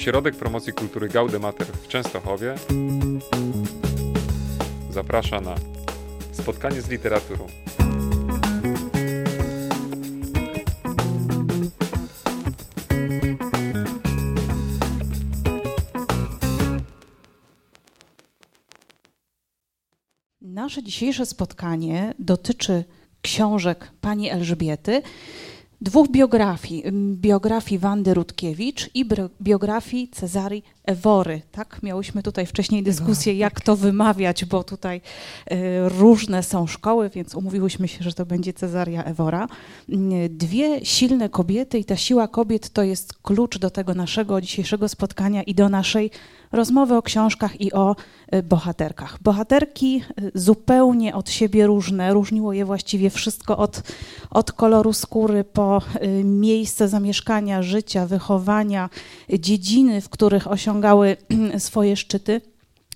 Ośrodek Promocji Kultury Gaudemater w Częstochowie zaprasza na spotkanie z literaturą. Nasze dzisiejsze spotkanie dotyczy książek pani Elżbiety, dwóch biografii. Biografii Wandy Rutkiewicz i biografii Cezarii Ewory. Tak, miałyśmy tutaj wcześniej dyskusję, jak to wymawiać, bo tutaj e, różne są szkoły, więc umówiłyśmy się, że to będzie Cezaria Ewora. Dwie silne kobiety i ta siła kobiet to jest klucz do tego naszego dzisiejszego spotkania i do naszej rozmowy o książkach i o y, bohaterkach. Bohaterki y, zupełnie od siebie różne, różniło je właściwie wszystko od, od koloru skóry po y, miejsce zamieszkania, życia, wychowania, dziedziny, w których osiągały swoje szczyty.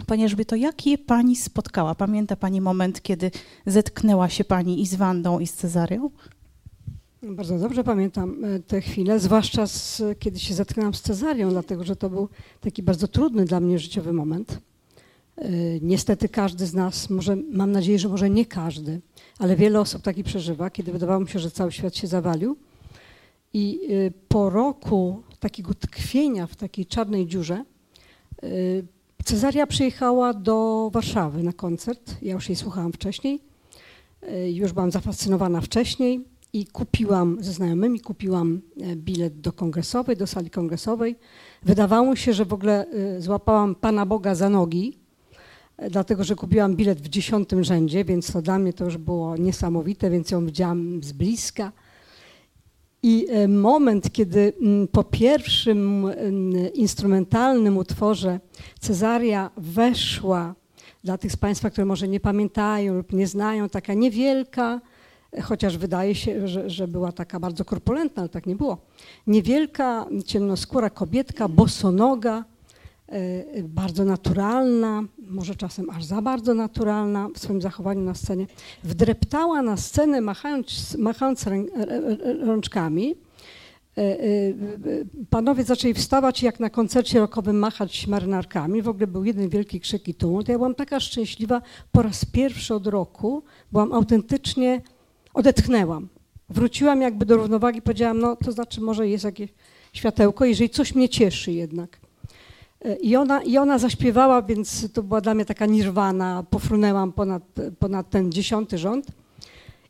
Panie to jakie pani spotkała? Pamięta pani moment, kiedy zetknęła się pani i z Wandą, i z Cezarią? Bardzo dobrze pamiętam e, te chwile, zwłaszcza z, kiedy się zetknęłam z Cezarią, dlatego że to był taki bardzo trudny dla mnie życiowy moment. E, niestety każdy z nas, może, mam nadzieję, że może nie każdy, ale wiele osób taki przeżywa, kiedy wydawało mi się, że cały świat się zawalił. I e, po roku takiego tkwienia w takiej czarnej dziurze, Cezaria przyjechała do Warszawy na koncert. Ja już jej słuchałam wcześniej. Już byłam zafascynowana wcześniej i kupiłam ze znajomymi, kupiłam e, bilet do kongresowej, do sali kongresowej. Wydawało się, że w ogóle e, złapałam Pana Boga za nogi, e, dlatego że kupiłam bilet w dziesiątym rzędzie, więc to dla mnie to już było niesamowite, więc ją widziałam z bliska. I moment, kiedy po pierwszym instrumentalnym utworze Cezaria weszła, dla tych z Państwa, które może nie pamiętają lub nie znają, taka niewielka, chociaż wydaje się, że, że była taka bardzo korpulentna, ale tak nie było. Niewielka, ciemnoskóra kobietka, bosonoga, e, bardzo naturalna, może czasem aż za bardzo naturalna w swoim zachowaniu na scenie, wdreptała na scenę machając, machając rączkami. E, e, panowie zaczęli wstawać jak na koncercie rockowym machać marynarkami. W ogóle był jeden wielki krzyk i tumult. Ja byłam taka szczęśliwa po raz pierwszy od roku. Byłam autentycznie odetchnęłam. Wróciłam jakby do równowagi, powiedziałam, no to znaczy może jest jakieś światełko, jeżeli coś mnie cieszy jednak. E, I ona, I ona zaśpiewała, więc to była dla mnie taka nirwana, pofrunęłam ponad, ponad ten dziesiąty rząd.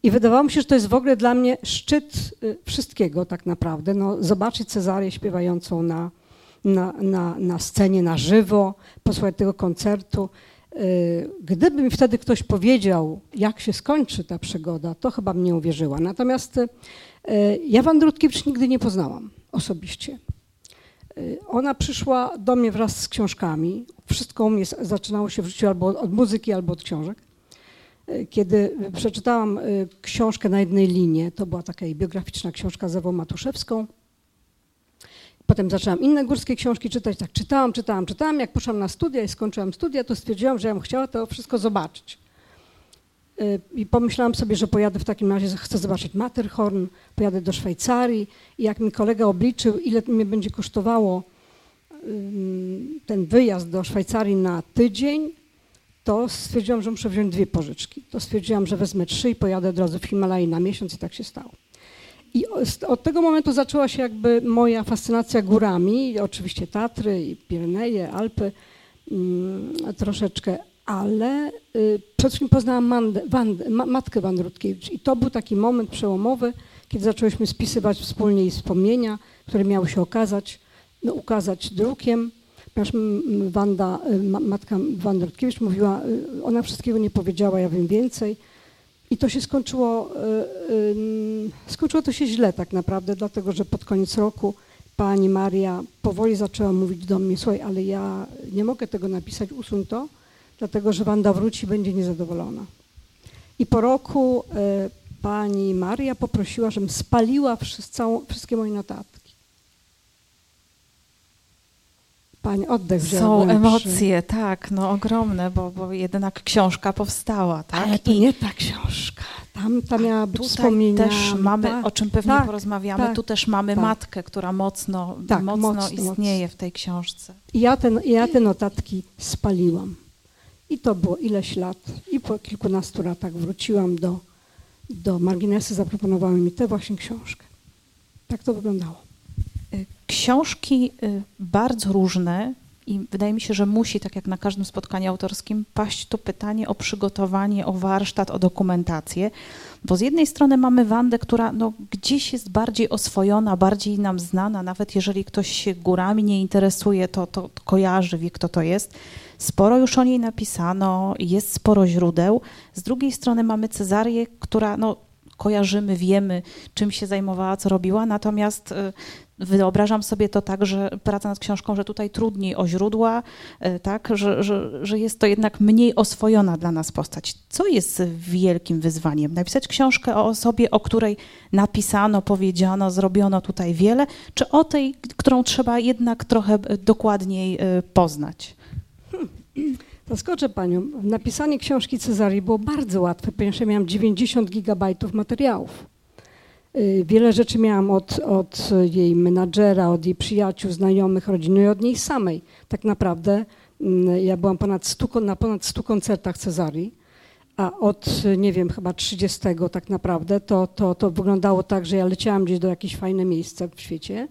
I wydawało mi się, że to jest w ogóle dla mnie szczyt e, wszystkiego tak naprawdę. No, zobaczyć Cezarię śpiewającą na, na, na, na scenie na żywo, posłuchać tego koncertu. Y, gdyby mi wtedy ktoś powiedział, jak się skończy ta przygoda, to chyba mnie uwierzyła. Natomiast y, ja Wandy Rutkiewicz nigdy nie poznałam osobiście. Y, ona przyszła do mnie wraz z książkami. Wszystko u mnie zaczynało się w życiu albo od muzyki, albo od książek. Kiedy przeczytałam książkę na jednej linie, to była taka biograficzna książka z Ewą Matuszewską, Potem zaczęłam inne górskie książki czytać, tak czytałam, czytałam, czytałam. Jak poszłam na studia i skończyłam studia, to stwierdziłam, że ja bym chciała to wszystko zobaczyć. Y, I pomyślałam sobie, że pojadę w takim razie, chcę zobaczyć Matterhorn, pojadę do Szwajcarii i jak mi kolega obliczył, ile mnie będzie kosztowało ten wyjazd do Szwajcarii na tydzień, to stwierdziłam, że muszę wziąć dwie pożyczki. To stwierdziłam, że wezmę trzy i pojadę od razu w Himalaj na miesiąc i tak się stało. I od tego momentu zaczęła się jakby moja fascynacja górami, oczywiście Tatry, Pireneje, Alpy mm, troszeczkę, ale y, przede wszystkim poznałam Mandę, Wandę, ma, matkę Wandy Rutkiewicz i to był taki moment przełomowy, kiedy zaczęłyśmy spisywać wspólnie jej wspomnienia, które miały się okazać, no, ukazać drukiem. Ponieważ Wanda, y, matka Wandy Rutkiewicz mówiła, y, ona wszystkiego nie powiedziała, ja wiem więcej. I to się skończyło, e, e, skończyło to się źle tak naprawdę, dlatego że pod koniec roku pani Maria powoli zaczęła mówić do mnie, słuchaj, ale ja nie mogę tego napisać, usuń to, dlatego że Wanda wróci będzie niezadowolona. I po roku e, pani Maria poprosiła, żebym spaliła wszystkie moje notatki. Pani oddech Są emocje, tak, no ogromne, bo, bo jednak książka powstała, tak? Ale to I nie ta książka. Tam ta miała być tutaj też mamy, tak, o czym pewnie tak, porozmawiamy, tak, tu też mamy tak. matkę, która mocno, Tak, mocno, mocno, istnieje w tej książce. I ja, ten, ja te notatki spaliłam. I to było ileś lat. I po kilkunastu latach wróciłam do, do marginesu, zaproponowały mi tę właśnie książkę. Tak to wyglądało. Książki y, bardzo różne i wydaje mi się, że musi, tak jak na każdym spotkaniu autorskim, paść tu pytanie o przygotowanie, o warsztat, o dokumentację. Bo z jednej strony mamy Wandę, która no, gdzieś jest bardziej oswojona, bardziej nam znana, nawet jeżeli ktoś się górami nie interesuje, to, to kojarzy, wie kto to jest. Sporo już o niej napisano, jest sporo źródeł. Z drugiej strony mamy Cezarię, która no, kojarzymy, wiemy, czym się zajmowała, co robiła, natomiast y, wyobrażam sobie to tak, że praca nad książką, że tutaj trudniej o źródła, y, tak, że, że, że jest to jednak mniej oswojona dla nas postać. Co jest wielkim wyzwaniem? Napisać książkę o osobie, o której napisano, powiedziano, zrobiono tutaj wiele, czy o tej, którą trzeba jednak trochę y, dokładniej poznać? Zaskoczę Panią. Napisanie książki Cezarii było bardzo łatwe, ponieważ ja miałam 90 gigabajtów materiałów. Y, Wiele rzeczy miałam od, od jej menadżera, od jej przyjaciół, znajomych, rodziny i od niej samej. Tak naprawdę mm, ja byłam ponad 100, kon- na ponad 100 koncertach Cezarii, a od, nie wiem, chyba 30 tak naprawdę, to, to, to wyglądało tak, że ja leciałam gdzieś do jakieś fajne miejsce w świecie,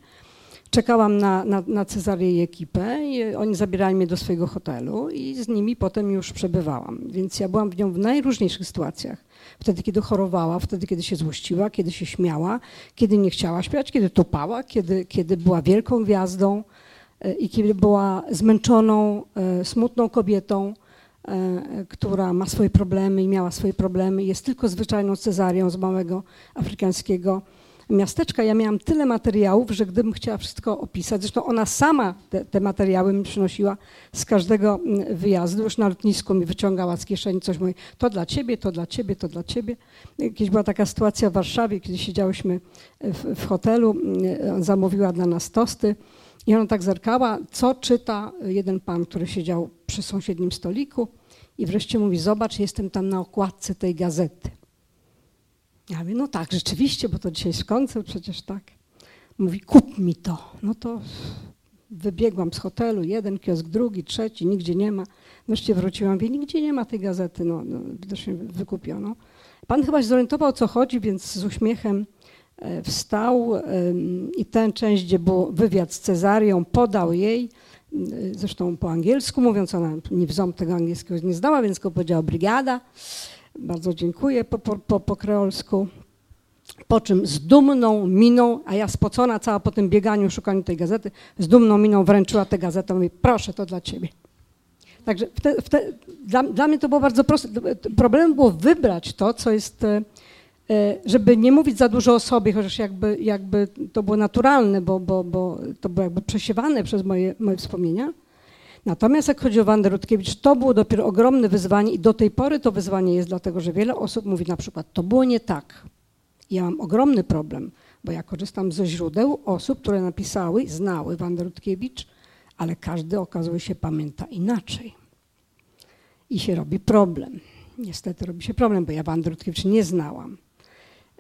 czekałam na, na, na Cezarię i ekipę i oni zabierali mnie do swojego hotelu i z nimi potem już przebywałam. Więc ja byłam w nią w najróżniejszych sytuacjach. Wtedy, kiedy chorowała, wtedy, kiedy się złościła, kiedy się śmiała, kiedy nie chciała śpiewać, kiedy tupała, kiedy, kiedy była wielką gwiazdą e, i kiedy była zmęczoną, e, smutną kobietą, e, która ma swoje problemy i miała swoje problemy. Jest tylko zwyczajną Cezarią z małego afrykańskiego miasteczka. Ja miałam tyle materiałów, że gdybym chciała wszystko opisać, zresztą ona sama te, te materiały mi przynosiła z każdego mm, wyjazdu, już na lotnisku mi wyciągała z kieszeni coś, mówi, to dla ciebie, to dla ciebie, to dla ciebie. Kiedyś była taka sytuacja w Warszawie, kiedy siedziałyśmy w, w hotelu, mm, zamówiła dla nas tosty i ona tak zerkała, co czyta jeden pan, który siedział przy sąsiednim stoliku i wreszcie mówi, zobacz, jestem tam na okładce tej gazety. Ja mówię, no tak, rzeczywiście, bo to dzisiaj jest koncert, przecież tak. Mówi, kup mi to. No to wybiegłam z hotelu, jeden kiosk, drugi, trzeci, nigdzie nie ma. Wreszcie wróciłam, mówię, nigdzie nie ma tej gazety, no, no widocznie wykupiono. Pan chyba się zorientował, o co chodzi, więc z uśmiechem e, wstał i tę część, gdzie był wywiad z Cezarią, podał jej, e, zresztą po angielsku mówiąc, ona nie w ząb tego angielskiego nie zdała, więc go powiedziała brigada. Bardzo dziękuję po, po, po, kreolsku. Po czym z dumną miną, a ja spocona cała po tym bieganiu, szukaniu tej gazety, z dumną miną wręczyła tę gazetę i proszę, to dla ciebie. Także wte, wte, dla, dla mnie to było bardzo proste. Problemem było wybrać to, co jest, e, e, żeby nie mówić za dużo o sobie, chociaż jakby, jakby to było naturalne, bo, bo, bo to było jakby przesiewane przez moje, moje wspomnienia. Natomiast jak chodzi o Wandę Rutkiewicz, to było dopiero ogromne wyzwanie i do tej pory to wyzwanie jest dlatego, że wiele osób mówi na przykład, to było nie tak. Ja mam ogromny problem, bo ja korzystam ze źródeł osób, które napisały, znały Wandę Rutkiewicz, ale każdy okazuje się pamięta inaczej. I się robi problem. Niestety robi się problem, bo ja Wandy Rutkiewicz nie znałam.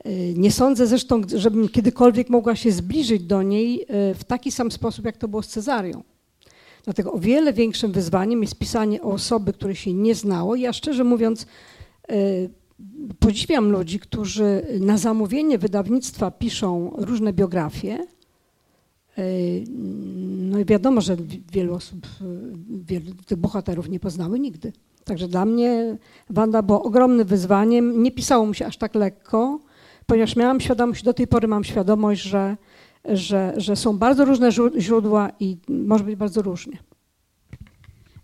Y, Nie sądzę zresztą, żebym kiedykolwiek mogła się zbliżyć do niej y, w taki sam sposób, jak to było z Cezarią. Dlatego o wiele większym wyzwaniem jest pisanie o osoby, które się nie znało. Ja szczerze mówiąc y, podziwiam ludzi, którzy na zamówienie wydawnictwa piszą różne biografie. Y, No i wiadomo, że wi- wielu osób, y, wielu tych bohaterów nie poznały nigdy. Także dla mnie Wanda była ogromnym wyzwaniem. Nie pisało mu się aż tak lekko, ponieważ miałam świadomość, do tej pory mam świadomość, że, że, że są bardzo różne źró- źródła i może być bardzo różnie.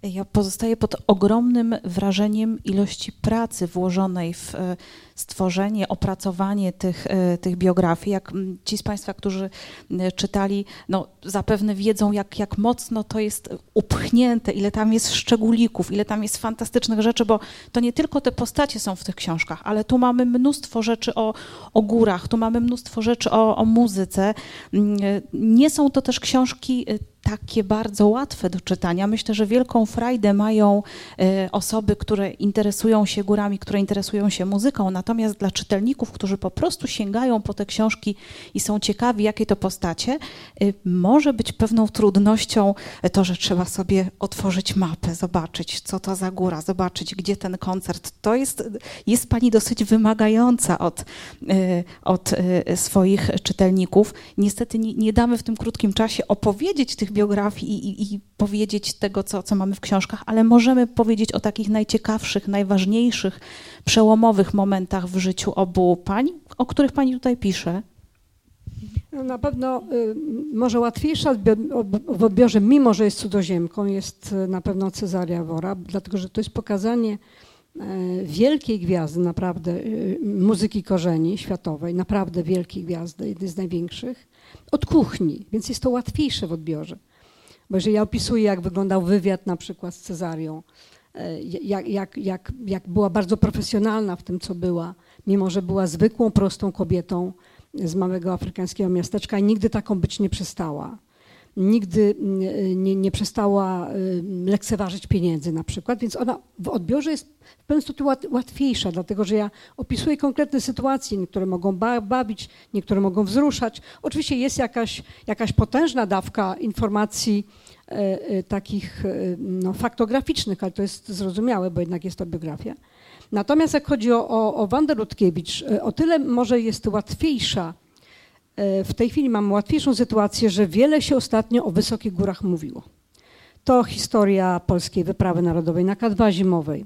Ja pozostaję pod ogromnym wrażeniem ilości pracy włożonej w e, stworzenie, opracowanie tych, e, tych biografii. Jak ci z Państwa, którzy e, czytali, no, zapewne wiedzą, jak, jak mocno to jest upchnięte, ile tam jest szczególików, ile tam jest fantastycznych rzeczy, bo to nie tylko te postacie są w tych książkach, ale tu mamy mnóstwo rzeczy o, o górach, tu mamy mnóstwo rzeczy o, o muzyce. Mm, Nie są to też książki takie bardzo łatwe do czytania. Myślę, że wielką frajdę mają e, osoby, które interesują się górami, które interesują się muzyką. Natomiast dla czytelników, którzy po prostu sięgają po te książki i są ciekawi, jakie to postacie, e, może być pewną trudnością to, że trzeba sobie otworzyć mapę, zobaczyć, co to za góra, zobaczyć, gdzie ten koncert. To jest, jest pani dosyć wymagająca od, e, od swoich czytelników. Niestety nie, nie damy w tym krótkim czasie opowiedzieć tych biografii i, i, powiedzieć tego, co, co mamy w książkach, ale możemy powiedzieć o takich najciekawszych, najważniejszych, przełomowych momentach w życiu obu pań, o których pani tutaj pisze. No, na pewno y, może łatwiejsza w odbiorze, mimo że jest cudzoziemką, jest y, na pewno Cezaria Wora, dlatego że to jest pokazanie wielkiej gwiazdy, naprawdę y, muzyki korzeni światowej, naprawdę wielkiej gwiazdy, jednej z największych, od kuchni, więc jest to łatwiejsze w odbiorze. Bo jeżeli ja opisuję, jak wyglądał wywiad na przykład z Cezarią, e, jak, jak, jak, jak była bardzo profesjonalna w tym, co była, mimo że była zwykłą, prostą kobietą z małego afrykańskiego miasteczka i nigdy taką być nie przestała nigdy nie, nie przestała lekceważyć pieniędzy na przykład, więc ona w odbiorze jest w pewien sposób łatwiejsza, dlatego że ja opisuję konkretne sytuacje, niektóre mogą bawić, niektóre mogą wzruszać. Oczywiście jest jakaś, jakaś potężna dawka informacji e, e, takich e, no, faktograficznych, ale to jest zrozumiałe, bo jednak jest to biografia. Natomiast jak chodzi o, o, o Wandę o tyle może jest łatwiejsza E, w tej chwili mamy łatwiejszą sytuację, że wiele się ostatnio o Wysokich Górach mówiło. To historia polskiej wyprawy narodowej na K2 zimowej.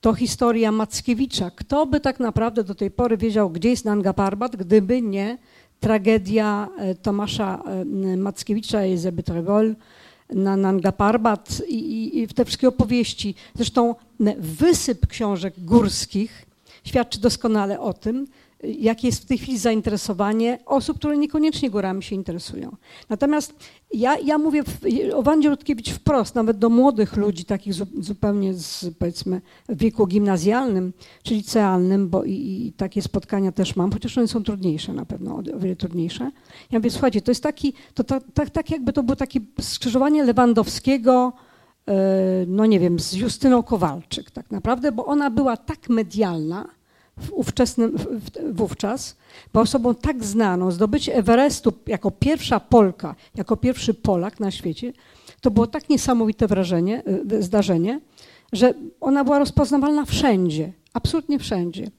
To historia Mackiewicza. Kto by tak naprawdę do tej pory wiedział, gdzie jest Nanga Parbat, gdyby nie tragedia e, Tomasza e, Mackiewicza i Elizabeth Revol na Nanga Parbat i, i, i te wszystkie opowieści. Zresztą wysyp książek górskich świadczy doskonale o tym, jakie jest w tej chwili zainteresowanie osób, które niekoniecznie górami się interesują. Natomiast ja, ja mówię o Wandzie Rutkiewicz wprost, nawet do młodych ludzi, takich zupełnie z, powiedzmy w wieku gimnazjalnym czy licealnym, bo i, i, takie spotkania też mam, chociaż one są trudniejsze na pewno, o wiele trudniejsze. Ja mówię, słuchajcie, to jest taki, to tak, tak jakby to było takie skrzyżowanie Lewandowskiego, e, no nie wiem, z Justyną Kowalczyk tak naprawdę, bo ona była tak medialna, ówczesnym, wówczas, była osobą tak znaną, zdobycie Everestu jako pierwsza Polka, jako pierwszy Polak na świecie, to było tak niesamowite wrażenie, e, zdarzenie, że ona była rozpoznawalna wszędzie, absolutnie wszędzie.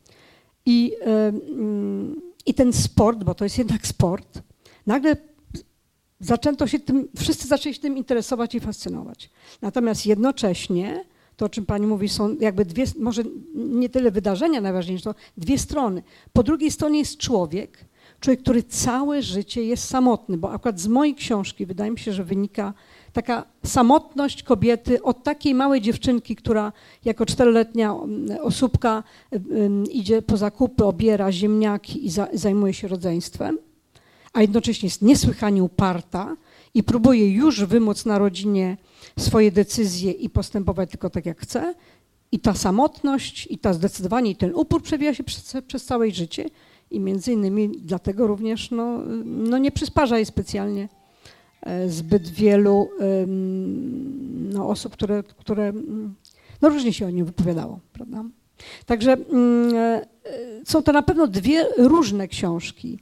I, mm, I ten sport, bo to jest jednak sport, nagle zaczęto się tym, wszyscy zaczęli się tym interesować i fascynować. Natomiast jednocześnie to, o czym Pani mówi, są jakby dwie, może nie tyle wydarzenia najważniejsze, to dwie strony. Po drugiej stronie jest człowiek, człowiek, który całe życie jest samotny, bo akurat z mojej książki wydaje mi się, że wynika taka samotność kobiety od takiej małej dziewczynki, która jako czteroletnia mm, osóbka idzie po zakupy, obiera ziemniaki i zajmuje się rodzeństwem, a jednocześnie jest niesłychanie uparta i próbuje już wymóc na rodzinie swoje decyzje i postępować tylko tak, jak chce. I ta samotność, i ta zdecydowanie, i ten upór przewija się przez, przez całe życie. I między innymi dlatego również no, no nie przysparza jej specjalnie e, zbyt wielu no, osób, które, które no, różnie się o nim wypowiadało. Prawda? Także mm, e, są to na pewno dwie różne książki, mm,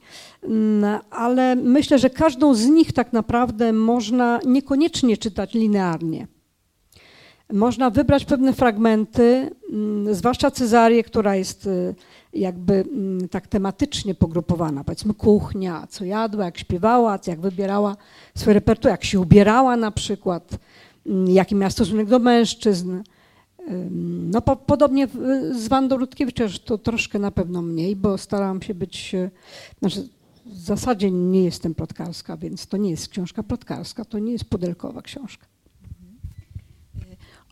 ale myślę, że każdą z nich tak naprawdę można niekoniecznie czytać linearnie. Można wybrać pewne fragmenty, mm, zwłaszcza Cezarię, która jest y, jakby tak tematycznie pogrupowana. Powiedzmy kuchnia, co jadła, jak śpiewała, jak wybierała swoje repertuar, jak się ubierała na przykład, jaki miała stosunek do mężczyzn no po, podobnie z Wandą Rutkiewicz, to troszkę na pewno mniej, bo starałam się być, znaczy w zasadzie nie jestem plotkarska, więc to nie jest książka plotkarska, to nie jest pudelkowa książka.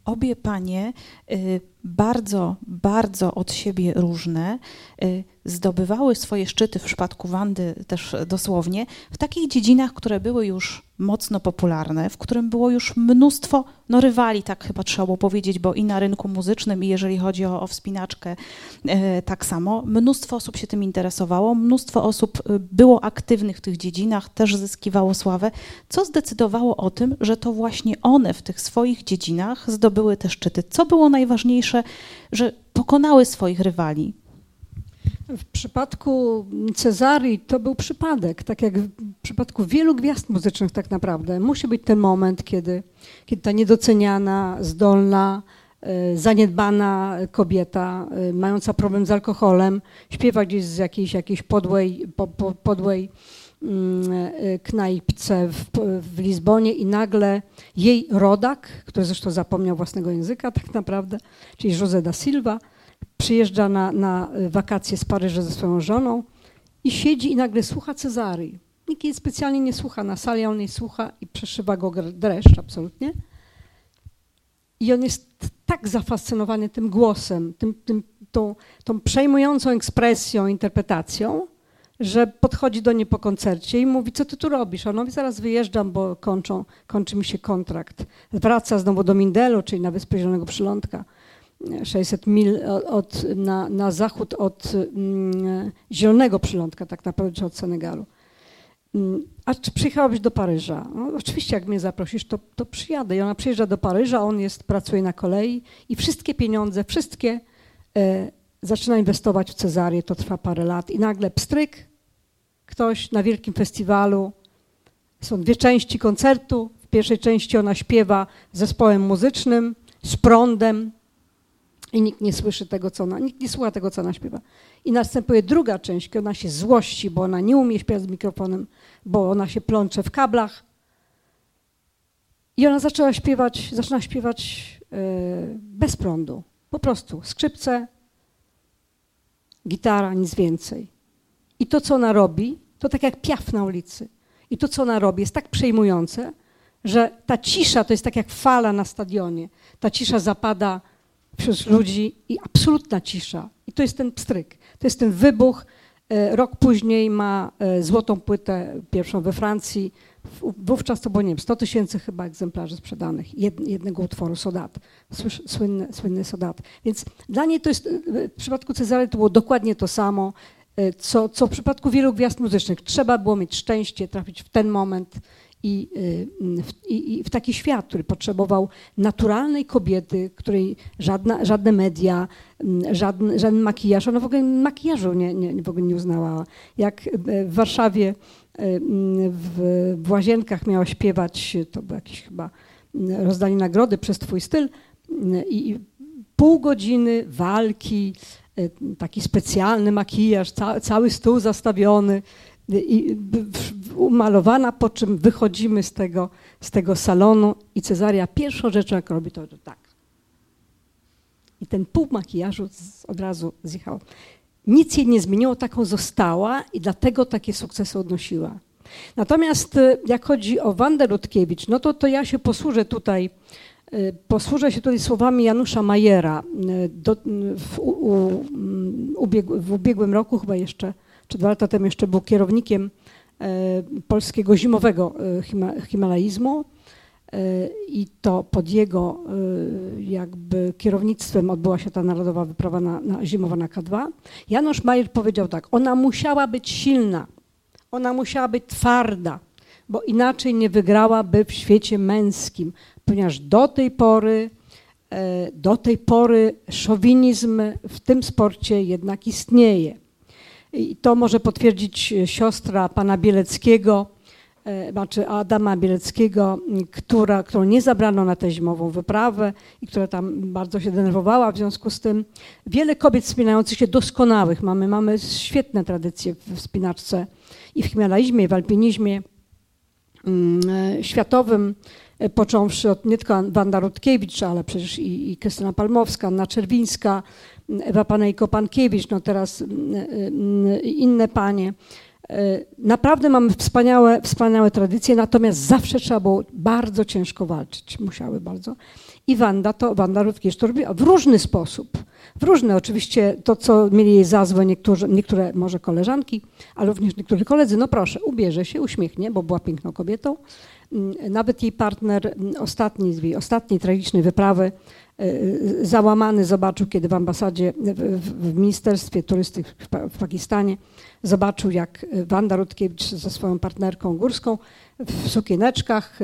Obie panie y, bardzo, bardzo od siebie różne, y, zdobywały swoje szczyty w przypadku Wandy też dosłownie w takich dziedzinach, które były już mocno popularne, w którym było już mnóstwo no, rywali, tak chyba trzeba było powiedzieć, bo i na rynku muzycznym, i jeżeli chodzi o, o wspinaczkę, e, tak samo. Mnóstwo osób się tym interesowało, mnóstwo osób e, było aktywnych w tych dziedzinach, też zyskiwało sławę, co zdecydowało o tym, że to właśnie one w tych swoich dziedzinach zdobyły te szczyty. Co było najważniejsze, że pokonały swoich rywali, w przypadku Cezarii to był przypadek, tak jak w przypadku wielu gwiazd muzycznych tak naprawdę. Musi być ten moment, kiedy, kiedy ta niedoceniana, zdolna, e, zaniedbana kobieta, e, mająca problem z alkoholem, śpiewa gdzieś z jakiejś, jakiejś podłej, po, po, podłej mm, e, knajpce w, w Lizbonie i nagle jej rodak, który zresztą zapomniał własnego języka tak naprawdę, czyli José da Silva, przyjeżdża na, na wakacje z Paryża ze swoją żoną i siedzi i nagle słucha Cezarii. Nikt jej specjalnie nie słucha na sali, on jej słucha i przeszywa go dreszcz absolutnie. I on jest tak zafascynowany tym głosem, tym, tym, tą, tą przejmującą ekspresją, interpretacją, że podchodzi do niej po koncercie i mówi, co ty tu robisz? On mówi, zaraz wyjeżdżam, bo kończą, kończy mi się kontrakt. Wraca znowu do Mindelu, czyli na Wyspę Zielonego Przylądka. 600 mil od, na, na zachód od mm, Zielonego Przylądka, tak naprawdę, czy od Senegalu. Mm, a czy przyjechałabyś do Paryża? No, oczywiście, jak mnie zaprosisz, to, to przyjadę. I ona przyjeżdża do Paryża, on jest, pracuje na kolei i wszystkie pieniądze, wszystkie e, zaczyna inwestować w Cezarię, to trwa parę lat i nagle pstryk, ktoś na wielkim festiwalu, są dwie części koncertu, w pierwszej części ona śpiewa zespołem muzycznym, z prądem, i nikt nie słyszy tego, co ona, nikt nie słucha tego, co ona śpiewa. I następuje druga część, kiedy ona się złości, bo ona nie umie śpiewać z mikrofonem, bo ona się plącze w kablach. I ona zaczęła śpiewać, zaczyna śpiewać yy, bez prądu. Po prostu skrzypce, gitara, nic więcej. I to, co ona robi, to tak jak piaf na ulicy. I to, co ona robi, jest tak przejmujące, że ta cisza to jest tak jak fala na stadionie. Ta cisza zapada wśród ludzi i absolutna cisza. I to jest ten pstryk, to jest ten wybuch. E, rok później ma e, złotą płytę, pierwszą we Francji. Wówczas to było, nie wiem, 100 tysięcy chyba egzemplarzy sprzedanych, jednego utworu, Sodat, słynny, słynny Sodat. Więc dla niej to jest, w przypadku Cezary to było dokładnie to samo, e, co, co w przypadku wielu gwiazd muzycznych. Trzeba było mieć szczęście, trafić w ten moment, i, y, i, i, w taki świat, który potrzebował naturalnej kobiety, której żadna, żadne media, mm, żaden, żaden makijaż, ona w ogóle makijażu nie, nie, w ogóle nie uznawała. Jak y, w Warszawie y, mm, w, w Łazienkach miała śpiewać, to było jakieś chyba mm, rozdanie nagrody przez twój styl i pół godziny walki, taki specjalny makijaż, ca, cały stół zastawiony, i umalowana, po czym wychodzimy z tego, z tego salonu i Cezaria pierwszą rzeczą, jak robi, to, to tak. I ten pół makijażu od razu zjechał. Nic jej nie zmieniło, taką została i dlatego takie sukcesy odnosiła. Natomiast y, jak chodzi o Wandę Rutkiewicz, no to, to ja się posłużę tutaj, y, posłużę się tutaj słowami Janusza Majera. Y, do, w, u, mm, ubieg, w ubiegłym roku chyba jeszcze czy dwa lata temu jeszcze był kierownikiem e, polskiego zimowego e, himalaizmu e, i to pod jego jakby kierownictwem odbyła się ta narodowa wyprawa na, na zimowa na K2. Janusz Majer powiedział tak, ona musiała być silna, ona musiała być twarda, bo inaczej nie wygrałaby w świecie męskim, ponieważ do tej pory do tej pory szowinizm w tym sporcie jednak istnieje. I to może potwierdzić e, siostra pana Bieleckiego, e, znaczy Adama Bieleckiego, która, którą nie zabrano na tę zimową wyprawę i która tam bardzo się denerwowała w związku z tym. Wiele kobiet wspinających się doskonałych. Mamy, mamy świetne tradycje w wspinaczce i w himalaizmie, i w alpinizmie mm, e, światowym, począwszy od nie tylko Wanda Rutkiewicz, ale przecież i, i Krystyna Palmowska, Anna Czerwińska, Ewa Panejko-Pankiewicz, no teraz mm, mm, inne panie. E, naprawdę mamy wspaniałe, wspaniałe tradycje, natomiast zawsze trzeba było bardzo ciężko walczyć, musiały bardzo. I Wanda, to, Wanda Rutkiewicz to robiła w różny sposób. w różne. Oczywiście to, co mieli jej za złe niektóre, niektóre może koleżanki, ale również niektórzy koledzy. No proszę, ubierze się, uśmiechnie, bo była piękną kobietą. Mm, nawet jej partner mm, ostatni, z jej ostatniej tragicznej wyprawy y, załamany zobaczył, kiedy w ambasadzie, w, w Ministerstwie Turystyki w Pakistanie zobaczył, jak Wanda Rutkiewicz ze swoją partnerką górską w sukieneczkach,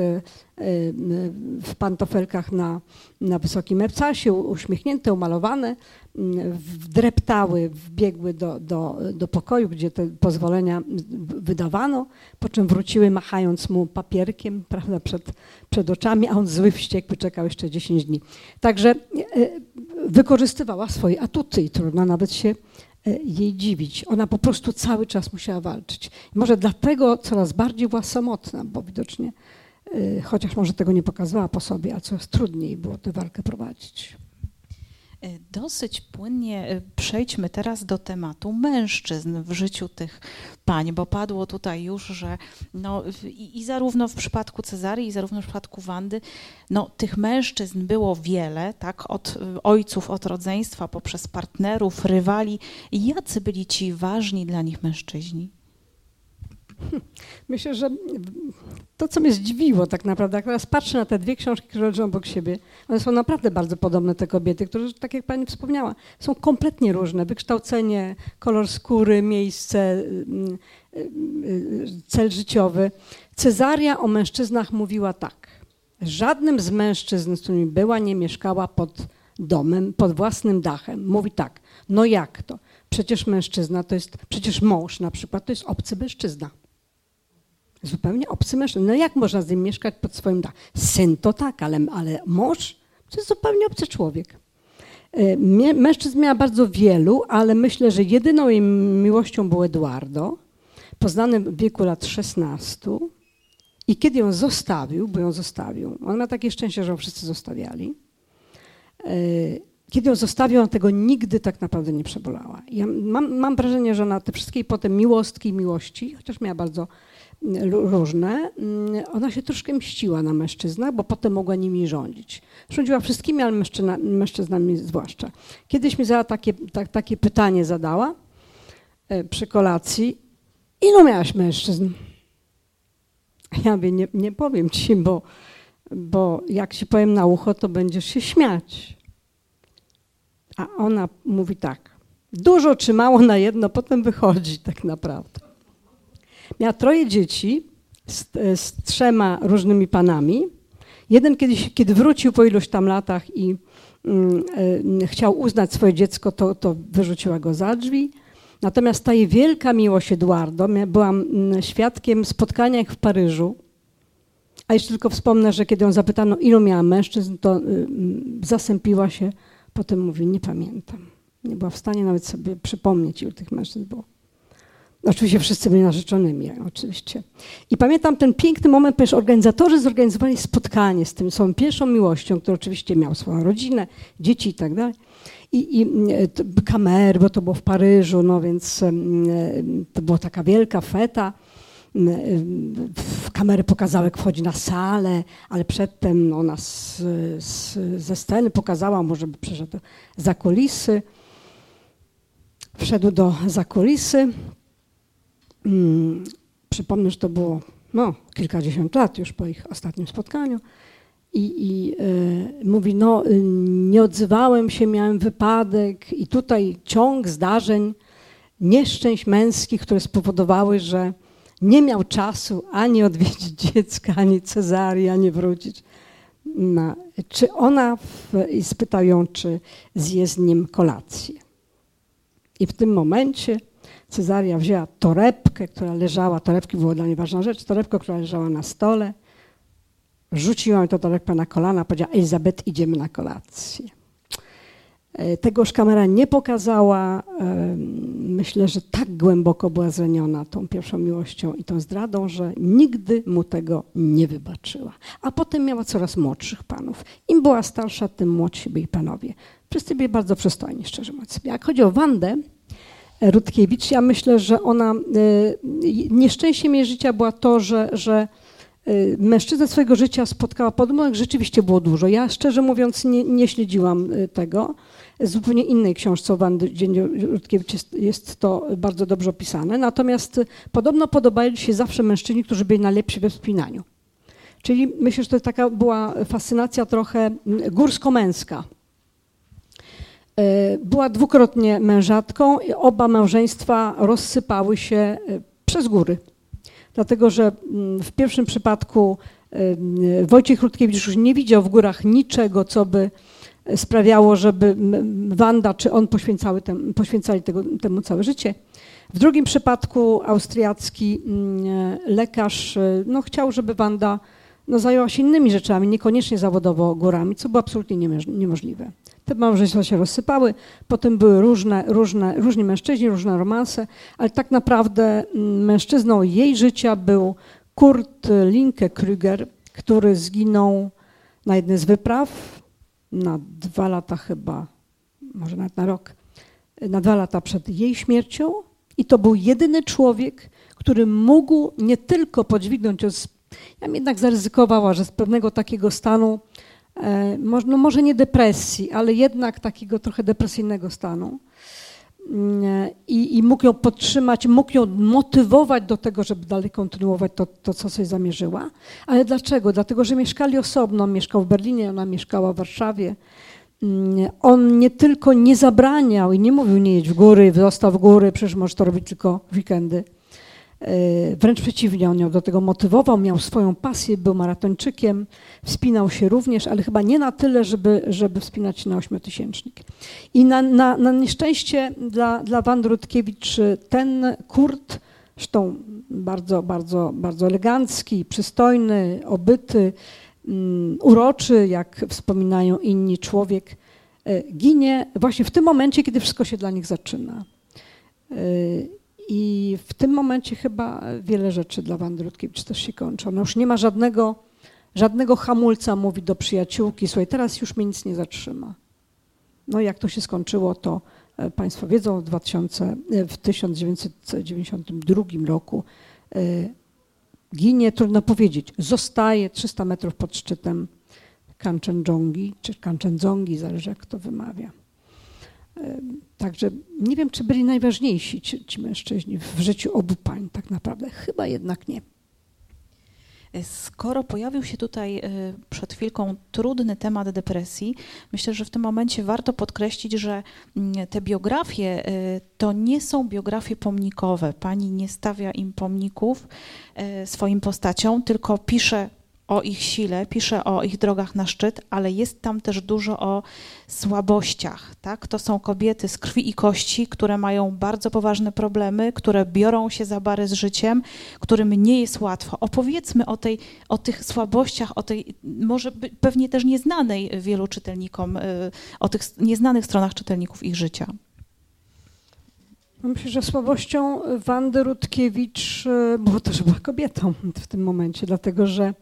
w pantofelkach na, na wysokim epcasie, uśmiechnięte, umalowane, wdreptały, wbiegły do, do, do pokoju, gdzie te pozwolenia wydawano, po czym wróciły machając mu papierkiem prawda, przed, przed oczami, a on zły, wściekły czekał jeszcze 10 dni. Także e, wykorzystywała swoje atuty i trudno nawet się e, jej dziwić. Ona po prostu cały czas musiała walczyć. Może dlatego coraz bardziej była samotna, bo widocznie, e, chociaż może tego nie pokazywała po sobie, a coraz trudniej było tę walkę prowadzić. E, dosyć płynnie e, przejdźmy teraz do tematu mężczyzn w życiu tych pań, bo padło tutaj już, że no, i, i zarówno w przypadku Cezary, i zarówno w przypadku Wandy, no, tych mężczyzn było wiele, tak, od e, ojców, od rodzeństwa, poprzez partnerów, rywali. Jacy byli ci ważni dla nich mężczyźni? Myślę, że to, co mnie zdziwiło tak naprawdę, jak teraz patrzę na te dwie książki, które leżą obok siebie, one są naprawdę bardzo podobne, te kobiety, które, tak jak pani wspomniała, są kompletnie różne. Wykształcenie, kolor skóry, miejsce, mm, y, cel życiowy. Cezaria o mężczyznach mówiła tak. Żadnym z mężczyzn, z którymi była, nie mieszkała pod domem, pod własnym dachem. Mówi tak, no jak to? Przecież mężczyzna to jest, przecież mąż na przykład to jest obcy mężczyzna. Zupełnie obcy mężczyzna. No jak można z nim mieszkać pod swoim dachem? Syn to tak, ale, ale mąż to jest zupełnie obcy człowiek. E, mężczyzn miała bardzo wielu, ale myślę, że jedyną jej miłością był Eduardo, poznany w wieku lat 16. I kiedy ją zostawił, bo ją zostawił, on ma takie szczęście, że ją wszyscy zostawiali. E, kiedy ją zostawił, ona tego nigdy tak naprawdę nie przebolała. Ja mam, mam wrażenie, że na te wszystkie potem miłostki i miłości, chociaż miała bardzo różne, mm, ona się troszkę mściła na mężczyznach, bo potem mogła nimi rządzić. Rządziła wszystkimi, ale mężczyzna, mężczyznami zwłaszcza. Kiedyś mi zadała takie, tak, takie pytanie zadała e, przy kolacji. Ilu miałaś mężczyzn? Ja mówię, nie, nie powiem ci, bo, bo jak ci powiem na ucho, to będziesz się śmiać. A ona mówi tak, dużo czy mało na jedno, potem wychodzi tak naprawdę. Miała troje dzieci z, z trzema różnymi panami. Jeden kiedyś, kiedy wrócił po iluś tam latach i mm, y, chciał uznać swoje dziecko, to, to wyrzuciła go za drzwi. Natomiast ta jej wielka miłość Eduardo, byłam mm, świadkiem spotkania jak w Paryżu. A jeszcze tylko wspomnę, że kiedy ją zapytano, ilu miała mężczyzn, to y, zasępiła się. Potem mówi, nie pamiętam. Nie była w stanie nawet sobie przypomnieć, ilu tych mężczyzn było. Oczywiście wszyscy byli narzeczonymi, oczywiście. I pamiętam ten piękny moment, ponieważ organizatorzy zorganizowali spotkanie z tym, swoją pierwszą miłością, który oczywiście miał swoją rodzinę, dzieci i tak dalej. I, i kamery, bo to było w Paryżu, no więc to była taka wielka feta. Kamery pokazały, jak wchodzi na salę, ale przedtem ona z, z, ze sceny pokazała, może by przeszedł za kulisy. Wszedł do zakulisy Przypomnę, że to było no, kilkadziesiąt lat już po ich ostatnim spotkaniu. I, i y, mówi, no nie odzywałem się, miałem wypadek i tutaj ciąg zdarzeń, nieszczęść męskich, które spowodowały, że nie miał czasu ani odwiedzić dziecka, ani Cezarii, ani wrócić. Czy ona, i spytał ją, czy zje z nim kolację. I w tym momencie Cezaria wzięła torebkę, która leżała, torebki była dla niej ważna rzecz, torebkę, która leżała na stole, rzuciła mi tę torebkę na kolana, powiedziała, Elizabeth, idziemy na kolację. E, tego już kamera nie pokazała. E, myślę, że tak głęboko była zraniona tą pierwszą miłością i tą zdradą, że nigdy mu tego nie wybaczyła. A potem miała coraz młodszych panów. Im była starsza, tym młodsi byli panowie. Wszyscy byli bardzo przystojni, szczerze mówiąc. Jak chodzi o Wandę, Rutkiewicz. Ja myślę, że ona, y, nieszczęściem jej życia była to, że, że Y, swojego życia spotkała podmowek, rzeczywiście było dużo. Ja szczerze mówiąc nie, nie śledziłam y, tego. Z zupełnie innej książce o Wandy Dzień-Rutkiewicz jest, jest to bardzo dobrze opisane. Natomiast podobno podobali się zawsze mężczyźni, którzy byli najlepsi we wspinaniu. Czyli myślę, że to taka była fascynacja trochę górsko-męska. Y, Była dwukrotnie mężatką i oba małżeństwa rozsypały się y, przez góry. Dlatego, że mm, w pierwszym przypadku y, Wojciech Rutkiewicz już nie widział w górach niczego, co by sprawiało, żeby Wanda czy on poświęcały tem, poświęcali tego, temu całe życie. W drugim przypadku austriacki mm, lekarz no, chciał, żeby Wanda no, zajęła się innymi rzeczami, niekoniecznie zawodowo górami, co było absolutnie niemoż- niemożliwe. Te małżeństwa się rozsypały, potem były różne, różne, różni mężczyźni, różne romanse, ale tak naprawdę mm, mężczyzną jej życia był Kurt Linke Krüger, który zginął na jednej z wypraw, na dwa lata chyba, może nawet na rok, na dwa lata przed jej śmiercią. I to był jedyny człowiek, który mógł nie tylko podźwignąć ja bym jednak zaryzykowała, że z pewnego takiego stanu, no może nie depresji, ale jednak takiego trochę depresyjnego stanu. Mm, I, I mógł ją podtrzymać, mógł ją motywować do tego, żeby dalej kontynuować to, to, co sobie zamierzyła. Ale dlaczego? Dlatego, że mieszkali osobno. On mieszkał w Berlinie, ona mieszkała w Warszawie. Mm, On nie tylko nie zabraniał i nie mówił nie jedź w góry, został w góry, przecież możesz to robić tylko w weekendy. E, Wręcz przeciwnie, on ją do tego motywował, miał swoją pasję, był maratończykiem, wspinał się również, ale chyba nie na tyle, żeby, żeby wspinać się na ośmiotysięcznik. I na, na, na nieszczęście dla, dla Wandy Rutkiewicz ten Kurt, zresztą bardzo, bardzo, bardzo elegancki, przystojny, obyty, um, uroczy, jak wspominają inni człowiek, e, ginie właśnie w tym momencie, kiedy wszystko się dla nich zaczyna. I w tym momencie chyba wiele rzeczy dla Wandy też się kończy. Ona już nie ma żadnego, żadnego hamulca, mówi do przyjaciółki, słuchaj, teraz już mnie nic nie zatrzyma. No jak to się skończyło, to e, Państwo wiedzą, w, 2000, e, w 1992 roku e, ginie, trudno powiedzieć, zostaje 300 metrów pod szczytem Kanchenjongi, czy Kanchenjungi, zależy jak to wymawia. E, Także nie wiem, czy byli najważniejsi ci, ci mężczyźni w życiu obu pań, tak naprawdę. Chyba jednak nie. Skoro pojawił się tutaj y, przed chwilką trudny temat depresji, myślę, że w tym momencie warto podkreślić, że mm, te biografie y, to nie są biografie pomnikowe. Pani nie stawia im pomników y, swoim postaciom, tylko pisze o ich sile, pisze o ich drogach na szczyt, ale jest tam też dużo o słabościach. Tak? To są kobiety z krwi i kości, które mają bardzo poważne problemy, które biorą się za bary z życiem, którym nie jest łatwo. Opowiedzmy o, tej, o tych słabościach, o tej może pewnie też nieznanej wielu czytelnikom, y, o tych nieznanych stronach czytelników ich życia. Myślę, że słabością Wandy Rutkiewicz e, było to, że była kobietą w tym momencie, dlatego że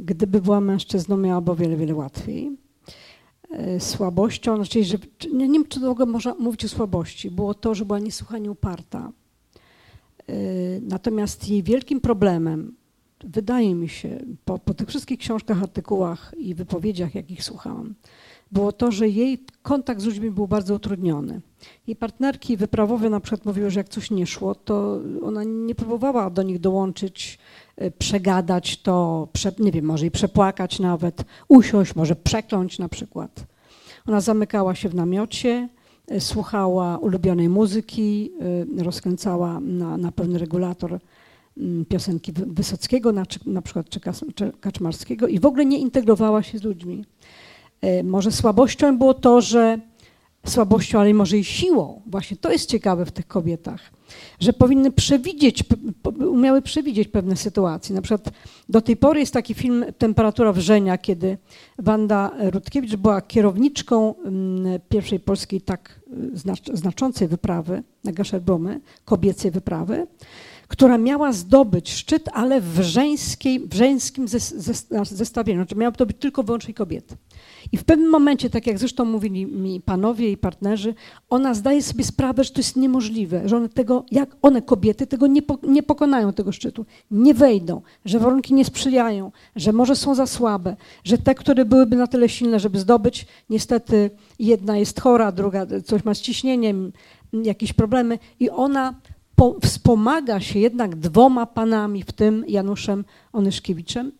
gdyby była mężczyzną, miałaby o wiele, wiele łatwiej. E, Słabością, znaczy, że, nie, wiem, czy długo można mówić o słabości, było to, że była niesłychanie uparta. E, Natomiast jej wielkim problemem, wydaje mi się, po, po tych wszystkich książkach, artykułach i wypowiedziach, jakich słuchałam, było to, że jej kontakt z ludźmi był bardzo utrudniony. Jej partnerki wyprawowe na przykład mówiły, że jak coś nie szło, to ona nie próbowała do nich dołączyć, przegadać to, prze, nie wiem, może i przepłakać nawet, usiąść, może przekląć na przykład. Ona zamykała się w namiocie, e, słuchała ulubionej muzyki, e, rozkręcała na, na pewny regulator mm, piosenki Wy- Wysockiego, na, na przykład czy, Kaczmarskiego i w ogóle nie integrowała się z ludźmi. Może słabością było to, że słabością, ale może i siłą. Właśnie to jest ciekawe w tych kobietach, że powinny przewidzieć, umiały przewidzieć pewne sytuacje. Na przykład do tej pory jest taki film Temperatura wrzenia, kiedy Wanda Rutkiewicz była kierowniczką mm, pierwszej polskiej tak y, znacz- znaczącej wyprawy na Gaszerbrumy, kobiecej wyprawy, która miała zdobyć szczyt, ale w, w żeńskim zestawieniu. Znaczy miały to być tylko wyłącznie kobiety. I w pewnym momencie, tak jak zresztą mówili mi panowie i partnerzy, ona zdaje sobie sprawę, że to jest niemożliwe, że one tego, jak one kobiety tego nie, po, nie pokonają tego szczytu, nie wejdą, że warunki nie sprzyjają, że może są za słabe, że te, które byłyby na tyle silne, żeby zdobyć, niestety jedna jest chora, druga coś ma z ciśnieniem, jakieś problemy i ona po, wspomaga się jednak dwoma panami, w tym Januszem Onyszkiewiczem.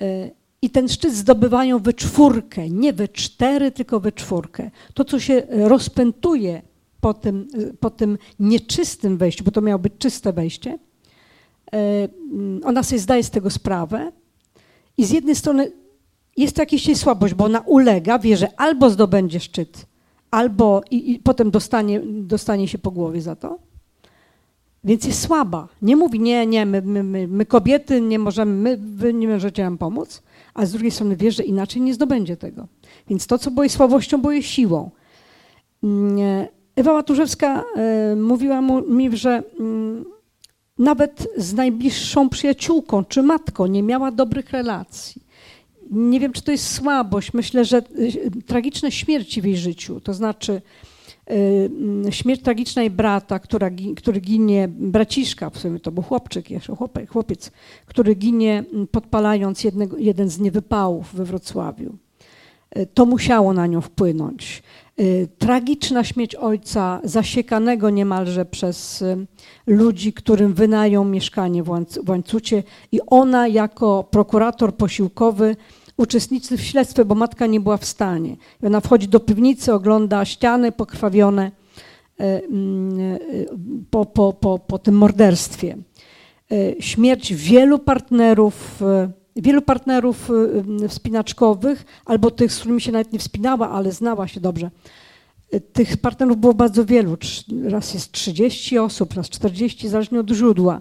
E, I ten szczyt zdobywają we czwórkę, nie we cztery, tylko we czwórkę. To, co się rozpętuje po tym, po tym nieczystym wejściu, bo to miało być czyste wejście, e, ona sobie zdaje z tego sprawę i z jednej strony jest to jakaś jej słabość, bo ona ulega, wie, że albo zdobędzie szczyt, albo i, i potem dostanie, dostanie się po głowie za to, więc jest słaba. Nie mówi, nie, nie, my, my, my, my kobiety nie możemy, my, wy nie możecie nam pomóc, a z drugiej strony wie, że inaczej nie zdobędzie tego. Więc to, co było jej słabością, było jej siłą. Mm, Ewa Maturzewska y, mówiła mi, że y, nawet z najbliższą przyjaciółką czy matką nie miała dobrych relacji. Nie wiem, czy to jest słabość. Myślę, że y, tragiczne śmierci w jej życiu, to znaczy Y, śmierć tragicznej brata, która, który ginie, braciszka, w sumie to był chłopczyk jeszcze, chłopiec, który ginie podpalając jednego, jeden z niewypałów we Wrocławiu. Y, to musiało na nią wpłynąć. Y, tragiczna śmierć ojca, zasiekanego niemalże przez ludzi, którym wynają mieszkanie w Łańcucie i ona jako prokurator posiłkowy uczestnicy w śledztwie, bo matka nie była w stanie. I ona wchodzi do piwnicy, ogląda ściany pokrwawione e, mm, e, po, po, po, po tym morderstwie. E, śmierć wielu partnerów, wielu partnerów wspinaczkowych, albo tych, z którymi się nawet nie wspinała, ale znała się dobrze. Tych partnerów było bardzo wielu. Raz jest 30 osób, raz 40, zależnie od źródła.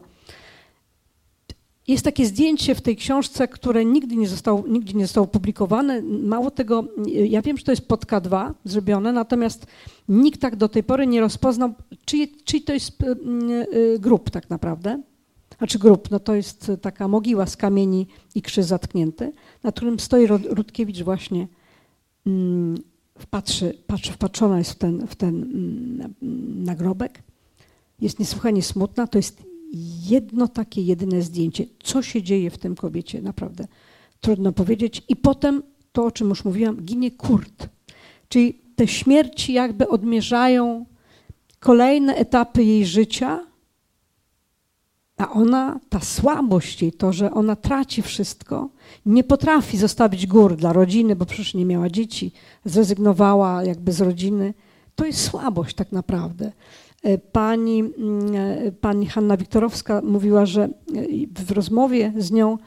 Jest takie zdjęcie w tej książce, które nigdy nie zostało, nigdy nie zostało opublikowane. Mało tego, ja wiem, że to jest pod K2 zrobione, natomiast nikt tak do tej pory nie rozpoznał, czyj, czyj to jest y, y, grup tak naprawdę. Znaczy grup, no to jest taka mogiła z kamieni i krzyż zatknięty, na którym stoi Rutkiewicz właśnie, mm, patrzy, patrzy, wpatrzona jest w ten, w ten mm, nagrobek. Jest niesłychanie smutna, to jest jedno takie jedyne zdjęcie. Co się dzieje w tym kobiecie, naprawdę trudno powiedzieć. I potem to, o czym już mówiłam, ginie Kurt. Czyli te śmierci jakby odmierzają kolejne etapy jej życia, a ona, ta słabość jej, to, że ona traci wszystko, nie potrafi zostawić gór dla rodziny, bo przecież nie miała dzieci, zrezygnowała jakby z rodziny, to jest słabość tak naprawdę. E, pani, mm, e, pani Hanna Wiktorowska mówiła, że e, w rozmowie z nią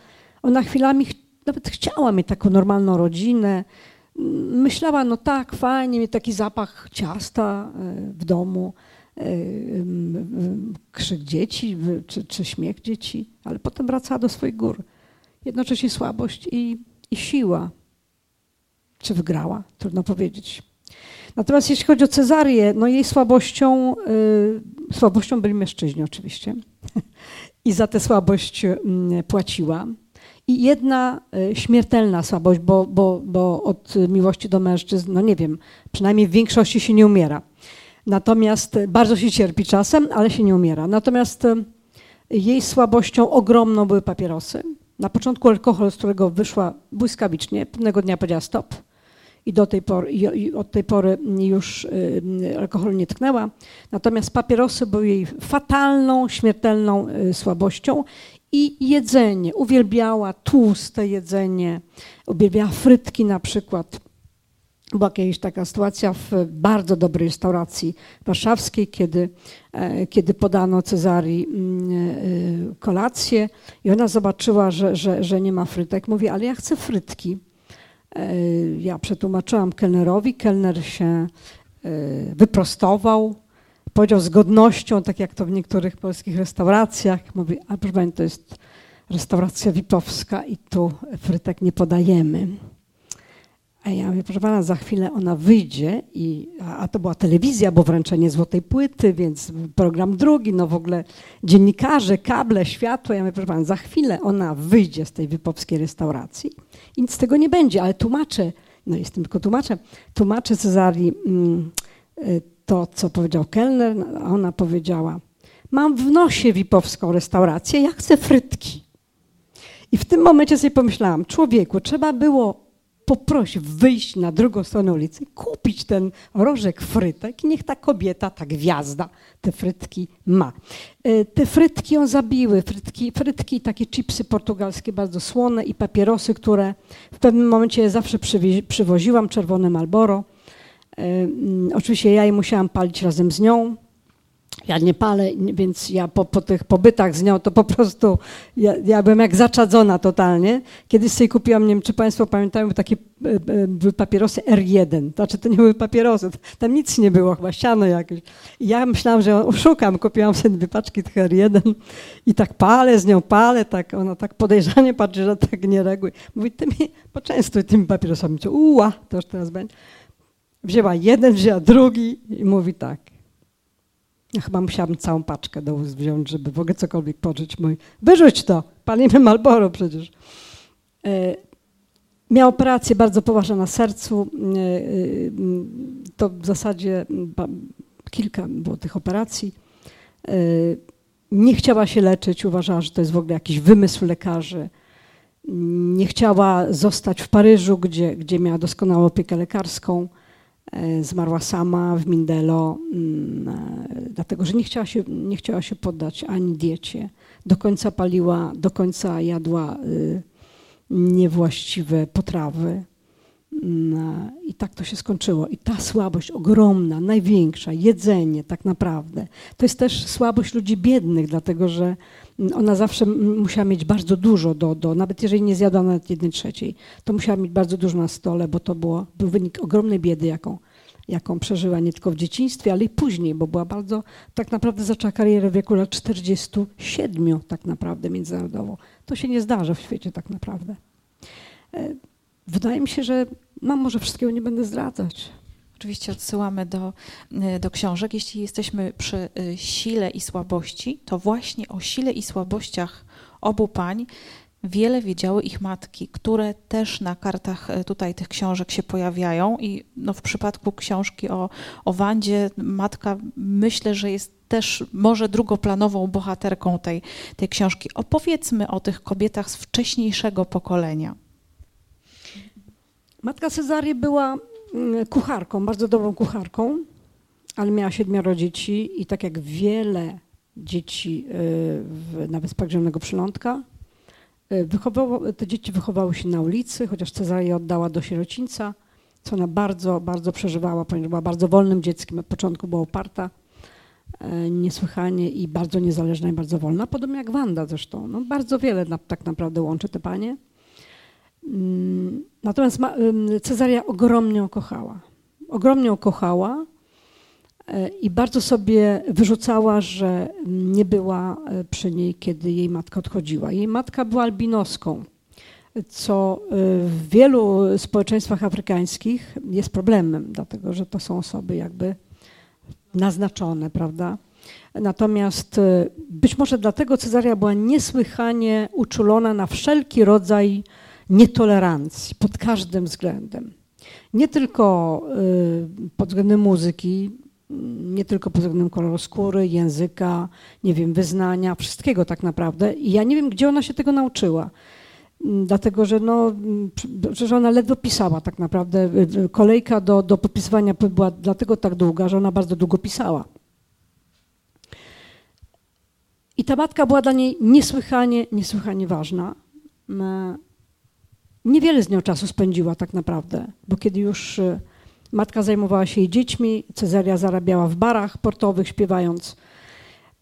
ona chwilami nawet chciała mieć taką normalną rodzinę. Myślała, no tak, fajnie, mieć taki zapach ciasta w domu, krzyk dzieci czy, czy śmiech dzieci, ale potem wracała do swoich gór. Jednocześnie słabość i, i siła. Czy wygrała? Trudno powiedzieć. Natomiast jeśli chodzi o Cezarię, no jej słabością, y, słabością byli mężczyźni oczywiście i za tę słabość y, płaciła. I jedna y, śmiertelna słabość, bo, bo, bo od miłości do mężczyzn, no nie wiem, przynajmniej w większości się nie umiera. Natomiast bardzo się cierpi czasem, ale się nie umiera. Natomiast y, jej słabością ogromną były papierosy. Na początku alkohol, z którego wyszła błyskawicznie, pewnego dnia powiedziała stop i, do tej pory, i od tej pory już y, alkohol nie tknęła. Natomiast papierosy były jej fatalną, śmiertelną y, słabością i jedzenie. Uwielbiała tłuste jedzenie, uwielbiała frytki na przykład. Była jakaś taka sytuacja w bardzo dobrej restauracji warszawskiej, kiedy, e, kiedy podano Cezarii mm, e, kolację i ona zobaczyła, że, że, że nie ma frytek. Mówi, ale ja chcę frytki. E, ja przetłumaczyłam kelnerowi, kelner się e, wyprostował, powiedział z godnością, tak jak to w niektórych polskich restauracjach, mówi, a proszę Pani, to jest restauracja wipowska i tu frytek nie podajemy. A ja mówię, proszę pana, za chwilę ona wyjdzie, i, a, a to była telewizja, bo wręczenie złotej płyty, więc program drugi, no w ogóle dziennikarze, kable, światło. Ja mówię, proszę pana, za chwilę ona wyjdzie z tej wypowskiej restauracji i nic z tego nie będzie, ale tłumaczę, no jestem tylko tłumaczem, tłumaczę Cezarii mm, y, to, co powiedział kelner, a ona powiedziała, mam w nosie wipowską restaurację, ja chcę frytki. I w tym momencie sobie pomyślałam, człowieku, trzeba było poprosić wyjść na drugą stronę ulicy, kupić ten rożek frytek i niech ta kobieta, ta gwiazda, te frytki ma. E, te frytki ją zabiły, frytki, frytki takie chipsy portugalskie bardzo słone i papierosy, które w pewnym momencie zawsze przywoziłam, czerwone Malboro. E, mm, oczywiście ja je musiałam palić razem z nią, ja nie palę, więc ja po, po, tych pobytach z nią to po prostu, ja, ja byłem jak zaczadzona totalnie. Kiedyś sobie kupiłam, nie wiem czy Państwo pamiętają, takie e, były papierosy R1. Znaczy to nie były papierosy, tam nic nie było, chyba siano jakieś. I ja myślałam, że oszukam, kupiłam sobie dwie paczki tych R1 i tak palę z nią, palę, tak, ona tak podejrzanie patrzy, że tak nie reaguje. Mówi, ty mi poczęstuj tymi papierosami. Uła, to już teraz będzie. Wzięła jeden, wzięła drugi i mówi tak – ja chyba musiałam całą paczkę do ust wziąć, żeby w ogóle cokolwiek pożyć. Mój, wyrzuć to, palimy Malboro przecież. E, miał operację bardzo poważną na sercu. E, e, to w zasadzie kilka było tych operacji. Nie chciała się leczyć, uważała, że to jest w ogóle jakiś wymysł lekarzy. Nie chciała zostać w Paryżu, gdzie, gdzie miała doskonałą opiekę lekarską. E, zmarła sama w Mindelo, mm, e, dlatego że nie chciała, się, nie chciała się poddać ani diecie. Do końca paliła, do końca jadła y, niewłaściwe potrawy. Mm, I tak to się skończyło. I ta słabość ogromna, największa, jedzenie tak naprawdę, to jest też słabość ludzi biednych, dlatego że ona zawsze musiała mieć bardzo dużo, do, nawet jeżeli nie zjadła nawet jednej trzeciej, to musiała mieć bardzo dużo na stole, bo to było, był wynik ogromnej biedy, jaką, jaką przeżyła nie tylko w dzieciństwie, ale i później, bo była bardzo, tak naprawdę zaczęła karierę w wieku lat 47 tak naprawdę międzynarodowo. To się nie zdarza w świecie tak naprawdę. E, wydaje mi się, że mam może wszystkiego nie będę zdradzać. Oczywiście odsyłamy do, y, do książek. Jeśli jesteśmy przy y, sile i słabości, to właśnie o sile i słabościach obu pań wiele wiedziały ich matki, które też na kartach y, tutaj tych książek się pojawiają. I no w przypadku książki o, o Wandzie, matka myślę, że jest też może drugoplanową bohaterką tej, tej książki. Opowiedzmy o tych kobietach z wcześniejszego pokolenia. Matka Cezarii była kucharką, bardzo dobrą kucharką, ale miała siedmioro dzieci i tak jak wiele dzieci y, w, na Wyspach Zielonego Przylądka, y, wychowało, te dzieci wychowały się na ulicy, chociaż Cezaria oddała do sierocińca, co ona bardzo, bardzo przeżywała, ponieważ była bardzo wolnym dzieckiem. Od początku była oparta y, niesłychanie i bardzo niezależna i bardzo wolna, podobnie jak Wanda zresztą. No, bardzo wiele na, tak naprawdę łączy te panie. Natomiast Cezaria ogromnie ją kochała. Ogromnie ją kochała e, i bardzo sobie wyrzucała, że nie była e, przy niej, kiedy jej matka odchodziła. Jej matka była albinoską, co e, w wielu społeczeństwach afrykańskich jest problemem, dlatego że to są osoby jakby naznaczone, prawda? Natomiast być może dlatego Cezaria była niesłychanie uczulona na wszelki rodzaj nietolerancji pod każdym względem. Nie tylko y, pod względem muzyki, nie tylko pod względem koloru skóry, języka, nie wiem, wyznania, wszystkiego tak naprawdę. I ja nie wiem, gdzie ona się tego nauczyła. Mm, dlatego, że no, przecież ona ledwo pisała tak naprawdę. Y, y, kolejka do, do podpisywania była dlatego tak długa, że ona bardzo długo pisała. I ta matka była dla niej niesłychanie, niesłychanie ważna. Niewiele z nią czasu spędziła tak naprawdę, bo kiedy już y, matka zajmowała się jej dziećmi, Cezaria zarabiała w barach portowych śpiewając.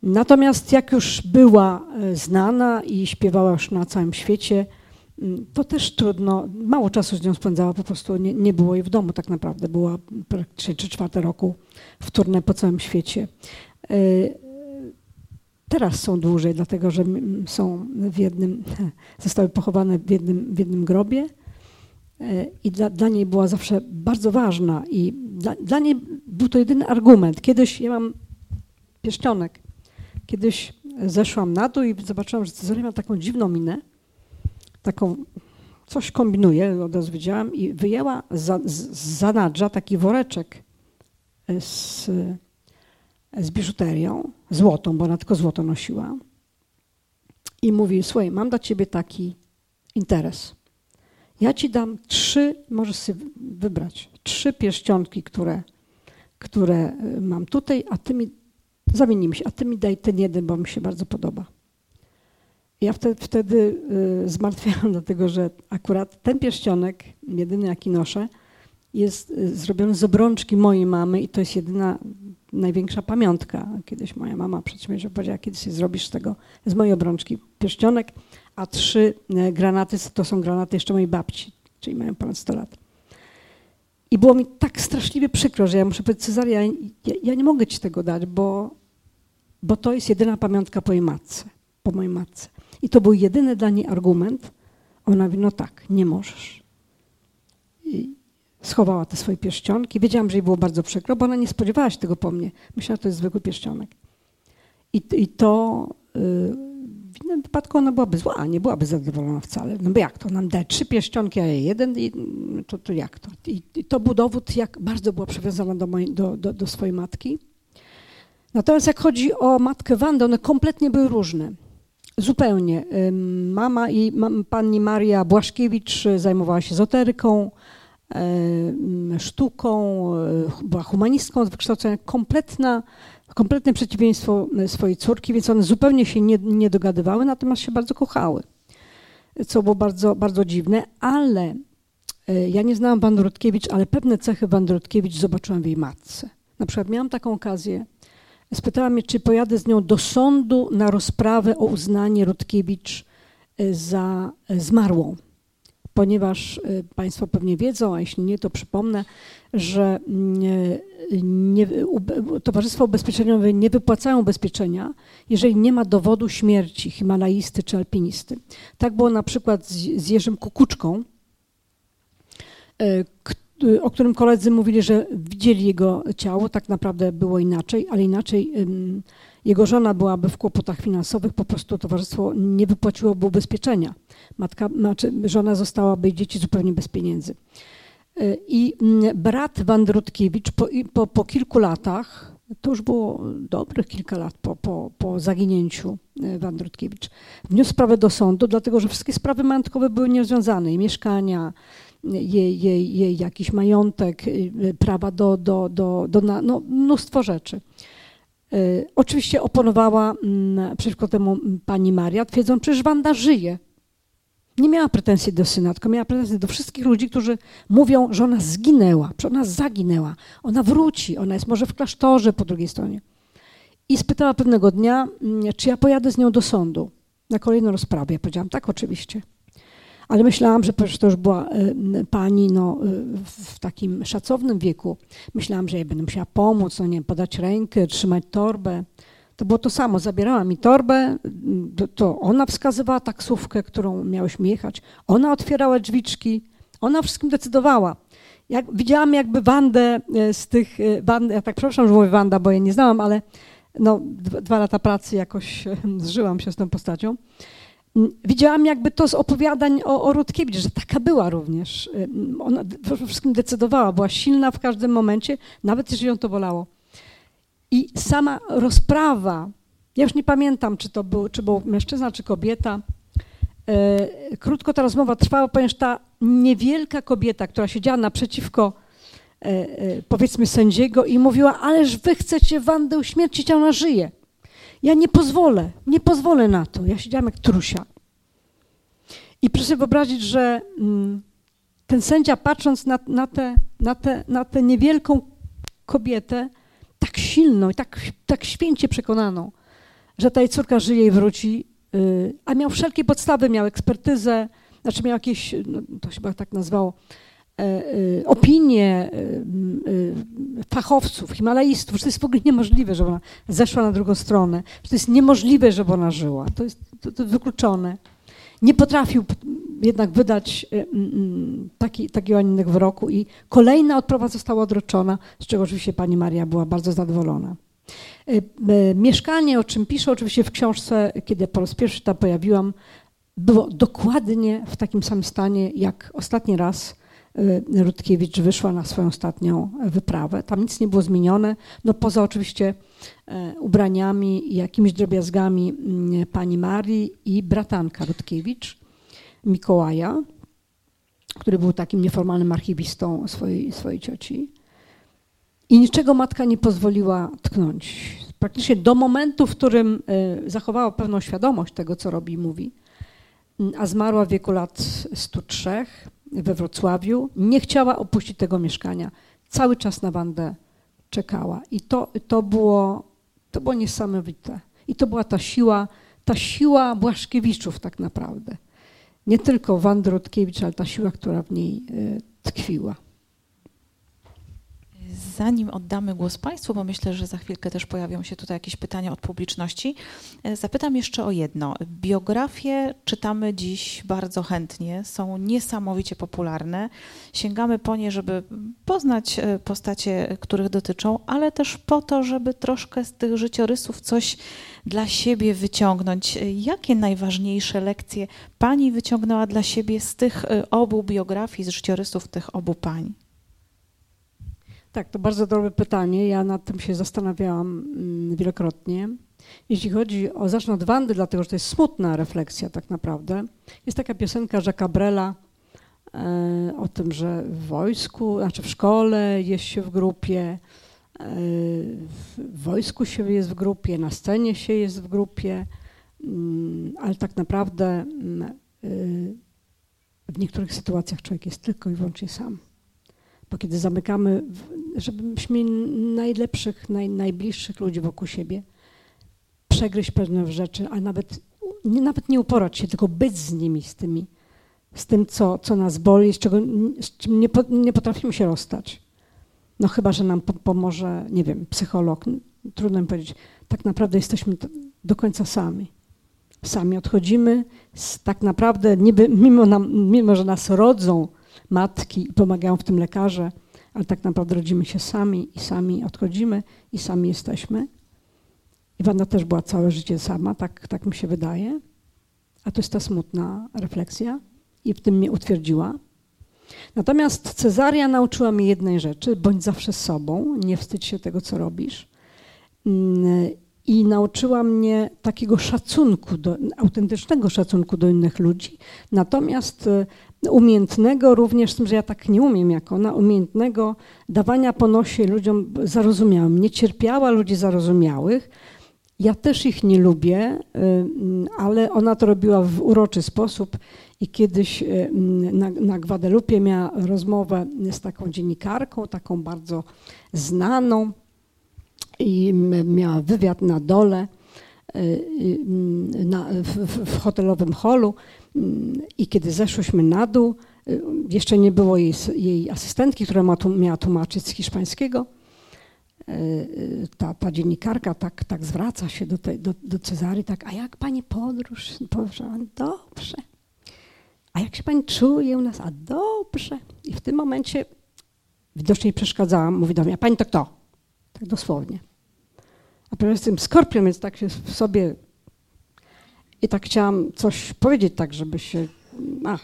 Natomiast jak już była y, znana i śpiewała już na całym świecie, mm, to też trudno, mało czasu z nią spędzała, po prostu nie, nie było jej w domu tak naprawdę. Była praktycznie 3 czwarte roku w turnę po całym świecie. Teraz są dłużej, dlatego że są w jednym, zostały pochowane w jednym, w jednym grobie. E, I dla, dla niej była zawsze bardzo ważna i dla, dla niej był to jedyny argument. Kiedyś, ja mam pierścionek, kiedyś zeszłam na dół i zobaczyłam, że Cezaria ma taką dziwną minę, taką, coś kombinuje, od razu wiedziałam, i wyjęła za, z zanadrza taki woreczek z, z biżuterią, złotą, bo ona tylko złoto nosiła. I mówi, słuchaj, mam dla ciebie taki interes. Ja ci dam trzy, możesz sobie wybrać, trzy pierścionki, które, które y, mam tutaj, a ty mi, zamienimy się, a ty mi daj ten jeden, bo mi się bardzo podoba. Ja wtedy, wtedy zmartwiałam, dlatego że akurat ten pierścionek, jedyny jaki noszę, jest y, zrobiony z obrączki mojej mamy i to jest jedyna, największa pamiątka. Kiedyś moja mama przed śmiercią powiedziała, kiedy sobie zrobisz z tego, z mojej obrączki pierścionek, a trzy y, granaty to są granaty jeszcze mojej babci, czyli mają ponad 100 lat. I było mi tak straszliwie przykro, że ja muszę powiedzieć, Cezaria, ja, ja nie mogę ci tego dać, bo, bo to jest jedyna pamiątka po jej matce, po mojej matce. I to był jedyny dla niej argument. Ona mówi, no tak, nie możesz. I schowała te swoje pierścionki. Wiedziałam, że jej było bardzo przykro, bo ona nie spodziewała się tego po mnie. Myślała, że to jest zwykły pierścionek. I, i to yy, w innym wypadku ona byłaby zła, nie byłaby zadowolona wcale. No bo jak to? Nam daje trzy pierścionki, a jeden, i to, to jak to? I, I, to był dowód, jak bardzo była przywiązana do, mojej, do, do, do swojej matki. Natomiast jak chodzi o matkę Wandę, one kompletnie były różne. Zupełnie. Mama i pani Maria Błaszkiewicz zajmowała się ezoteryką, sztuką, była humanistką z wykształcenia, kompletna, kompletne przeciwieństwo swojej córki, więc one zupełnie się nie, nie dogadywały, natomiast się bardzo kochały, co było bardzo, bardzo dziwne, ale e, ja nie znałam Wandy Rutkiewicz, ale pewne cechy Wandy Rutkiewicz zobaczyłam w jej matce. Na przykład miałam taką okazję, Spytała mnie, czy pojadę z nią do sądu na rozprawę o uznanie Rutkiewicz e, za e, zmarłą. Ponieważ e, Państwo pewnie wiedzą, a jeśli nie, to przypomnę, że nie, nie, Towarzystwa Ubezpieczeniowe nie wypłacają ubezpieczenia, jeżeli nie ma dowodu śmierci himalaisty czy alpinisty. Tak było na przykład z, z Jerzym Kukuczką, Y, o którym koledzy mówili, że widzieli jego ciało, tak naprawdę było inaczej, ale inaczej jego żona byłaby w kłopotach finansowych, po prostu towarzystwo nie wypłaciłoby ubezpieczenia. Matka, znaczy żona zostałaby i dzieci zupełnie bez pieniędzy. Y, I mm, brat Wandrutkiewicz po, po, po kilku latach, to już było dobrych kilka lat po, po, po zaginięciu Wandrutkiewicz, wniósł sprawę do sądu, dlatego że wszystkie sprawy majątkowe były nierozwiązane, i mieszkania, jej, jej, jej jakiś majątek, y, prawa do, do, do, do no, mnóstwo rzeczy. Y, oczywiście oponowała mm, przeciwko temu pani Maria, twierdząc, przecież Wanda żyje. Nie miała pretensji do syna, tylko miała pretensje do wszystkich ludzi, którzy mówią, że ona zginęła, że ona zaginęła, ona wróci, ona jest może w klasztorze po drugiej stronie. I spytała pewnego dnia, mm, czy ja pojadę z nią do sądu na kolejną rozprawę. Ja powiedziałam, tak, oczywiście ale myślałam, że przecież to już była y, pani no, y, w takim szacownym wieku. Myślałam, że jej będę musiała pomóc, no nie podać rękę, trzymać torbę. To było to samo. Zabierała mi torbę, to ona wskazywała taksówkę, którą miałyśmy jechać. Ona otwierała drzwiczki, ona wszystkim decydowała. Jak, widziałam jakby Wandę y, z tych, Wandę, ja tak przepraszam, że mówię Wanda, bo jej nie znałam, ale no, dwa lata pracy jakoś zżyłam się z tą postacią. Widziałam jakby to z opowiadań o, o Rutkiewicz, że taka była również. Ona wszystkim decydowała, była silna w każdym momencie, nawet jeżeli ją to bolało. I sama rozprawa, ja już nie pamiętam, czy to był, czy był mężczyzna, czy kobieta, e, krótko ta rozmowa trwała, ponieważ ta niewielka kobieta, która siedziała naprzeciwko e, powiedzmy sędziego i mówiła, ależ wy chcecie Wandę uśmiercić, a ona żyje. Ja nie pozwolę, nie pozwolę na to. Ja siedziałam jak trusia. I proszę sobie wyobrazić, że mm, ten sędzia patrząc na, na, tę na, te, na tę niewielką kobietę, tak silną i tak, tak święcie przekonaną, że ta jej córka żyje i wróci, y, a miał wszelkie podstawy, miał ekspertyzę, znaczy miał jakieś, no, to się chyba tak nazwało, opinie e, fachowców, himalaistów, że to jest w ogóle niemożliwe, żeby ona zeszła na drugą stronę, że to jest niemożliwe, żeby ona żyła. To jest, to, to wykluczone. Nie potrafił jednak wydać taki, taki łaninnek w roku i kolejna odprawa została odroczona, z czego oczywiście pani Maria była bardzo zadowolona. Mieszkanie, o czym piszę oczywiście w książce, kiedy po raz pierwszy tam pojawiłam, było dokładnie w takim samym stanie, jak ostatni raz Rutkiewicz wyszła na swoją ostatnią wyprawę. Tam nic nie było zmienione, no poza oczywiście e, ubraniami i jakimiś drobiazgami mm, pani Marii i bratanka Rutkiewicz, Mikołaja, który był takim nieformalnym archiwistą swojej, swojej cioci. I niczego matka nie pozwoliła tknąć. Praktycznie do momentu, w którym e, zachowała pewną świadomość tego, co robi i mówi, a zmarła w wieku lat 103 we Wrocławiu, nie chciała opuścić tego mieszkania. Cały czas na Wandę czekała. I to, to, było, to było niesamowite. I to była ta siła, ta siła Błaszkiewiczów tak naprawdę. Nie tylko Wandy Rutkiewicz, ale ta siła, która w niej y, tkwiła. Zanim oddamy głos Państwu, bo myślę, że za chwilkę też pojawią się tutaj jakieś pytania od publiczności, e, zapytam jeszcze o jedno. Biografie czytamy dziś bardzo chętnie, są niesamowicie popularne. Sięgamy po nie, żeby poznać e, postacie, których dotyczą, ale też po to, żeby troszkę z tych życiorysów coś dla siebie wyciągnąć. E, Jakie najważniejsze lekcje Pani wyciągnęła dla siebie z tych obu biografii, z życiorysów tych obu pań? Tak, to bardzo dobre pytanie. Ja nad tym się zastanawiałam mm, wielokrotnie. Jeśli chodzi o, zacznę od Wandy, dlatego że to jest smutna refleksja tak naprawdę. Jest taka piosenka Jacques'a Brela e, o tym, że w wojsku, znaczy w szkole jest się w grupie, e, w wojsku się jest w grupie, na scenie się jest w grupie, mm, ale tak naprawdę mm, e, w niektórych sytuacjach człowiek jest tylko i wyłącznie sam. Bo kiedy zamykamy, żebyśmy mieli najlepszych, naj, najbliższych ludzi wokół siebie, przegryźć pewne rzeczy, a nawet nie, nawet nie uporać się, tylko być z nimi, z tymi, z tym, co, co nas boli, z, czego, z czym nie, nie potrafimy się rozstać. No chyba, że nam po, pomoże, nie wiem, psycholog. Trudno mi powiedzieć. Tak naprawdę jesteśmy do końca sami. Sami odchodzimy, tak naprawdę, niby, mimo, nam, mimo że nas rodzą matki i pomagają w tym lekarze, ale tak naprawdę rodzimy się sami i sami odchodzimy i sami jesteśmy. Iwana też była całe życie sama, tak, tak mi się wydaje. A to jest ta smutna refleksja i w tym mnie utwierdziła. Natomiast Cezaria nauczyła mnie jednej rzeczy: bądź zawsze sobą, nie wstydź się tego, co robisz. Mm, I nauczyła mnie takiego szacunku, do, autentycznego szacunku do innych ludzi, natomiast umiejętnego również, z tym, że ja tak nie umiem jak ona, umiejętnego dawania po nosie ludziom zarozumiałym. Nie cierpiała ludzi zarozumiałych. Ja też ich nie lubię, y, ale ona to robiła w uroczy sposób i kiedyś y, na, na Gwadelupie miała rozmowę z taką dziennikarką, taką bardzo znaną i miała wywiad na dole na, w, w- hotelowym holu Mm, i kiedy zeszłyśmy na dół, y, jeszcze nie było jej, jej asystentki, która ma, miała tłumaczyć z hiszpańskiego, y, y, ta, ta dziennikarka tak, tak zwraca się do, do, do Cezary, tak, a jak pani podróż? Boże, a dobrze. A jak się pani czuje u nas? A dobrze. I w tym momencie widocznie przeszkadzałam, mówi do mnie, a pani to kto? Tak dosłownie. A z tym skorpion, więc tak się w sobie i tak chciałam coś powiedzieć tak, żeby się... A.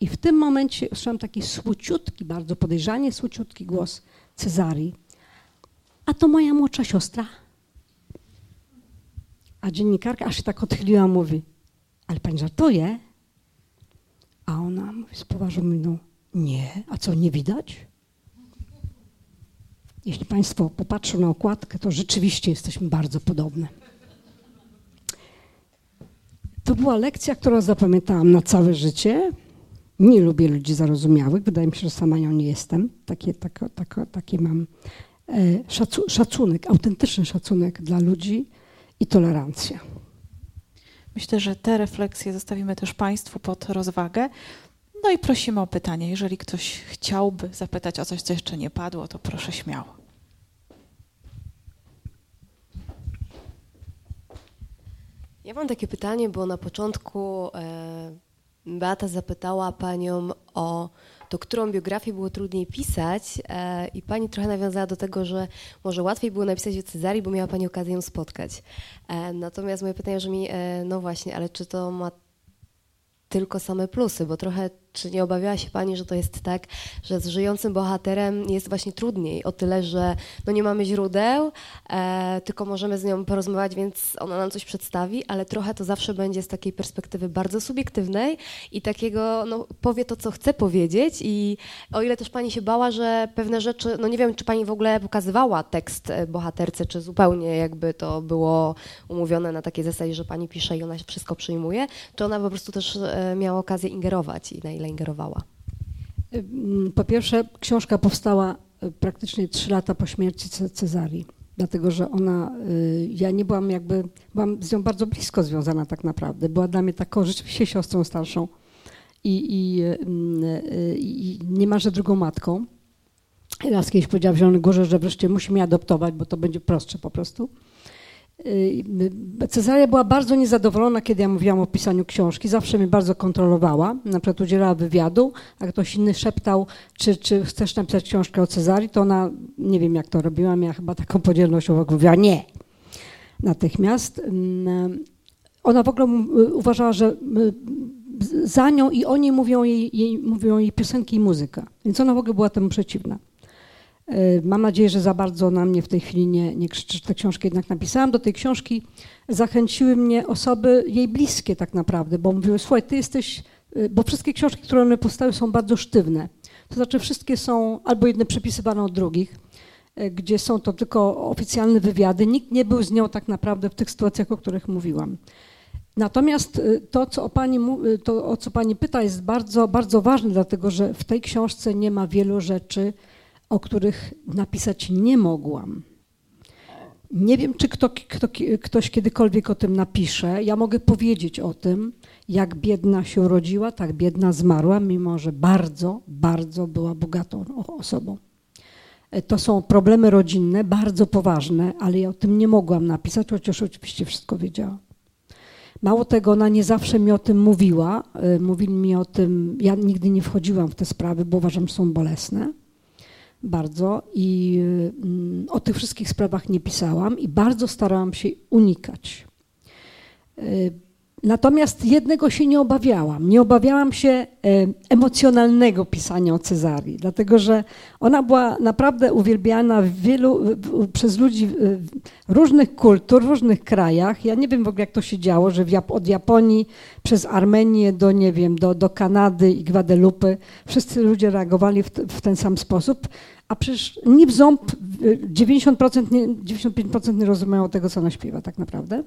I w tym momencie usłyszałam taki słuciutki, bardzo podejrzanie słuciutki głos Cezarii. A to moja młodsza siostra. A dziennikarka aż się tak odchyliła, mówi, ale pani żartuje? A ona mówi z poważną miną, nie, a co, nie widać? Jeśli Państwo popatrzą na okładkę, to rzeczywiście jesteśmy bardzo podobne. To była lekcja, którą zapamiętałam na całe życie. Nie lubię ludzi zarozumiałych, wydaje mi się, że sama nią nie jestem. Takie, tako, tako, takie mam e, szacu, szacunek, autentyczny szacunek dla ludzi i tolerancja. Myślę, że te refleksje zostawimy też Państwu pod rozwagę. No i prosimy o pytania. Jeżeli ktoś chciałby zapytać o coś, co jeszcze nie padło, to proszę śmiało. Ja mam takie pytanie, bo na początku e, Beata zapytała panią o to, którą biografię było trudniej pisać e, i pani trochę nawiązała do tego, że może łatwiej było napisać o Cezarii, bo miała pani okazję ją spotkać. E, natomiast moje pytanie brzmi, no właśnie, ale czy to ma tylko same plusy, bo trochę czy nie obawiała się Pani, że to jest tak, że z żyjącym bohaterem jest właśnie trudniej, o tyle, że no nie mamy źródeł, e, tylko możemy z nią porozmawiać, więc ona nam coś przedstawi, ale trochę to zawsze będzie z takiej perspektywy bardzo subiektywnej i takiego, no powie to, co chce powiedzieć. I o ile też Pani się bała, że pewne rzeczy, no nie wiem, czy Pani w ogóle pokazywała tekst e, bohaterce, czy zupełnie jakby to było umówione na takiej zasadzie, że Pani pisze i ona wszystko przyjmuje, czy ona po prostu też e, miała okazję ingerować i na ile ingerowała? Mm, po pierwsze, książka powstała y, praktycznie trzy lata po śmierci Cezarii, dlatego że ona, y, ja nie byłam jakby, byłam z nią bardzo blisko związana tak naprawdę. Była dla mnie taką rzeczywiście siostrą starszą i, i, mm, y, i niemalże drugą matką. Raz kiedyś powiedziała w Zielonej Górze, że wreszcie musi mnie adoptować, bo to będzie prostsze po prostu. Y, Cezaria była bardzo niezadowolona, kiedy ja mówiłam o pisaniu książki. Zawsze mnie bardzo kontrolowała. Na przykład udzielała wywiadu, a ktoś inny szeptał, czy, czy chcesz napisać książkę o Cezarii, to ona, nie wiem jak to robiła, miała chyba taką podzielność, mówiła nie. Natychmiast. Mm, ona w ogóle uważała, że za nią i o niej mówią jej, jej, mówią jej piosenki i muzyka. Więc ona w ogóle była temu przeciwna. E, mam nadzieję, że za bardzo na mnie w tej chwili nie, nie krzyczy, tę książkę jednak napisałam. Do tej książki zachęciły mnie osoby jej bliskie tak naprawdę, bo mówiły, słuchaj, ty jesteś, e, bo wszystkie książki, które one powstały są bardzo sztywne. To znaczy wszystkie są albo jedne przepisywane od drugich, e, gdzie są to tylko oficjalne wywiady. Nikt nie był z nią tak naprawdę w tych sytuacjach, o których mówiłam. Natomiast to, co o pani, to, o co pani pyta, jest bardzo, bardzo ważne, dlatego że w tej książce nie ma wielu rzeczy, o których napisać nie mogłam. Nie wiem, czy kto, kto, ktoś kiedykolwiek o tym napisze. Ja mogę powiedzieć o tym, jak biedna się urodziła, tak biedna zmarła, mimo że bardzo, bardzo była bogatą osobą. To są problemy rodzinne, bardzo poważne, ale ja o tym nie mogłam napisać, chociaż oczywiście wszystko wiedziałam. Mało tego, ona nie zawsze mi o tym mówiła. E, mówili mi o tym, ja nigdy nie wchodziłam w te sprawy, bo uważam, że są bolesne bardzo i mm, o tych wszystkich sprawach nie pisałam i bardzo starałam się unikać. Natomiast jednego się nie obawiałam. Nie obawiałam się e, emocjonalnego pisania o Cezarii, dlatego że ona była naprawdę uwielbiana wielu, przez ludzi różnych kultur, różnych krajach. Ja nie wiem w ogóle, jak to się działo, że od Japonii przez Armenię do, nie wiem, do, do Kanady i Gwadelupy wszyscy ludzie reagowali w, w ten sam sposób, a przecież ni w ząb 90%, nie, 95% nie rozumieją tego, co ona śpiewa tak naprawdę.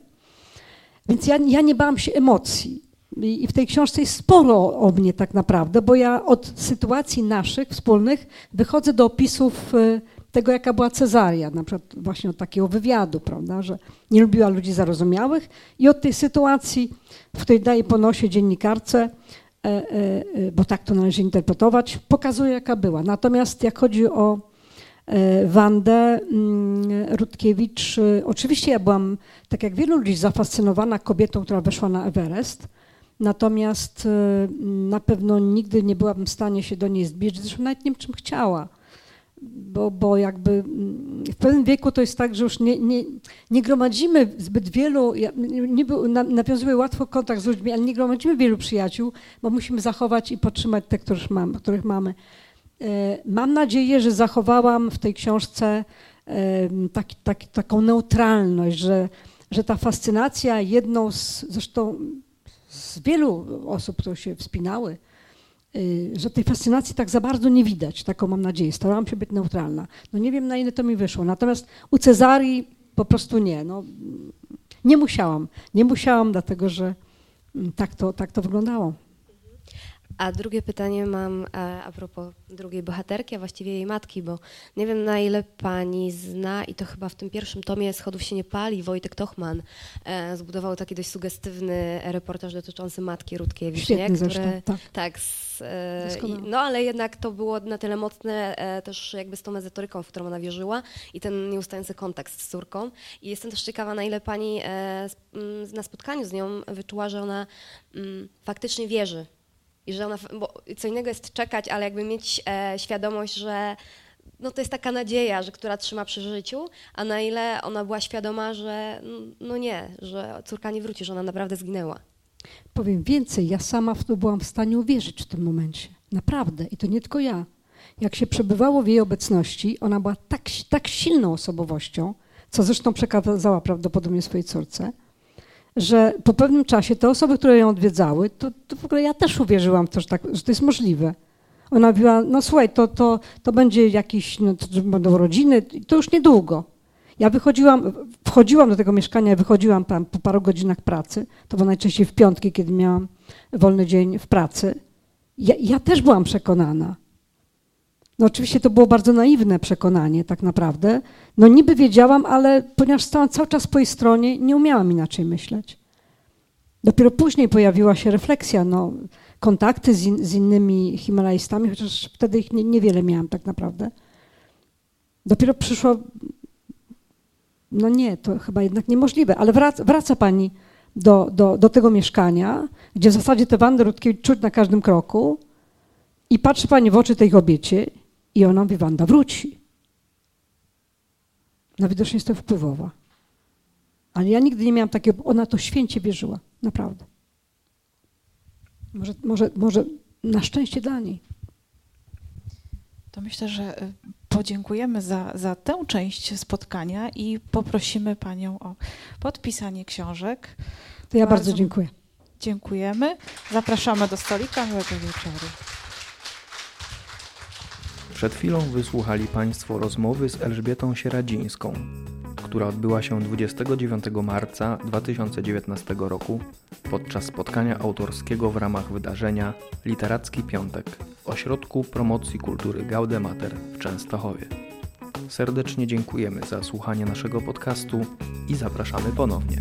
Więc ja, ja nie bałam się emocji. I w tej książce jest sporo o mnie tak naprawdę, bo ja od sytuacji naszych wspólnych wychodzę do opisów e, tego, jaka była Cezaria, na przykład właśnie od takiego wywiadu, prawda, że nie lubiła ludzi zarozumiałych i od tej sytuacji, w której daje po nosie dziennikarce, e, e, bo tak to należy interpretować, pokazuje, jaka była. Natomiast jak chodzi o E, Wandę mm, Rutkiewicz. E, oczywiście ja byłam, tak jak wielu ludzi, zafascynowana kobietą, która weszła na Everest. Natomiast e, na pewno nigdy nie byłabym w stanie się do niej zbliżyć, zresztą nawet nie wiem, czym chciała. Bo, bo jakby mm, w pewnym wieku to jest tak, że już nie, nie, nie gromadzimy zbyt wielu, niby nawiązujemy łatwo kontakt z ludźmi, ale nie gromadzimy wielu przyjaciół, bo musimy zachować i podtrzymać te, których. Których mamy. E, mam nadzieję, że zachowałam w tej książce taki, taki, taką neutralność, że, że ta fascynacja jedną z, zresztą z wielu osób, które się wspinały, y, że tej fascynacji tak za bardzo nie widać, taką mam nadzieję. Starałam się być neutralna. No nie wiem, na ile to mi wyszło. Natomiast u Cezarii po prostu nie. No, nie musiałam. Nie musiałam, dlatego że mm, tak to, tak to wyglądało. A drugie pytanie mam a, e, a propos drugiej bohaterki, a właściwie jej matki, bo nie wiem na ile pani zna i to chyba w tym pierwszym tomie Schodów się nie pali, Wojtek Tochman e, zbudował taki dość sugestywny reportaż dotyczący matki Rutkiewicz, Świetny nie? Który, tak. tak z, e, no ale jednak to było na tyle mocne też jakby z tą mezotoryką, w którą ona wierzyła i ten nieustający kontakt z córką. I jestem też ciekawa, na ile pani na spotkaniu z nią wyczuła, że ona mm, faktycznie wierzy I że ona, bo co innego jest czekać, ale jakby mieć e, świadomość, że no to jest taka nadzieja, że która trzyma przy życiu, a na ile ona była świadoma, że no nie, że córka nie wróci, że ona naprawdę zginęła. Powiem więcej, ja sama w to byłam w stanie uwierzyć w tym momencie. Naprawdę. I to nie tylko ja. Jak się przebywało w jej obecności, ona była tak, tak silną osobowością, co zresztą przekazała prawdopodobnie swojej córce, że po pewnym czasie te osoby, które ją odwiedzały, to, to w ogóle ja też uwierzyłam w to, że, tak, że to jest możliwe. Ona mówiła, no słuchaj, to, to, to będzie jakiś, no, to będą rodziny, to już niedługo. Ja wychodziłam, wchodziłam do tego mieszkania, wychodziłam tam po paru godzinach pracy, to było najczęściej w piątki, kiedy miałam wolny dzień w pracy. Ja, ja też byłam przekonana. No oczywiście to było bardzo naiwne przekonanie tak naprawdę. No niby wiedziałam, ale ponieważ stałam cały czas po jej stronie, nie umiałam inaczej myśleć. Dopiero później pojawiła się refleksja, no, kontakty z, in, z innymi Himalajstami, chociaż wtedy ich nie, niewiele miałam tak naprawdę. Dopiero przyszło, no nie, to chyba jednak niemożliwe, ale wraca, wraca pani do, do, do tego mieszkania, gdzie w zasadzie te Wandy Rutkiewicz czuć na każdym kroku i patrzy pani w oczy tej kobiecie i ona mówi, Wanda wróci. No widocznie jest to wpływowa. Ale ja nigdy nie miałam takiego, ona to święcie wierzyła, naprawdę. Może, może, może na szczęście dla niej. To myślę, że y, podziękujemy za, za tę część spotkania i poprosimy Panią o podpisanie książek. To ja bardzo, bardzo dziękuję. Dziękujemy. Zapraszamy do stolika. Miłego wieczoru. Przed chwilą wysłuchali Państwo rozmowy z Elżbietą Sieradzińską, która odbyła się 29 marca 2019 roku podczas spotkania autorskiego w ramach wydarzenia Literacki Piątek Ośrodku Promocji Kultury Gaudemater w Częstochowie. Serdecznie dziękujemy za słuchanie naszego podcastu i zapraszamy ponownie.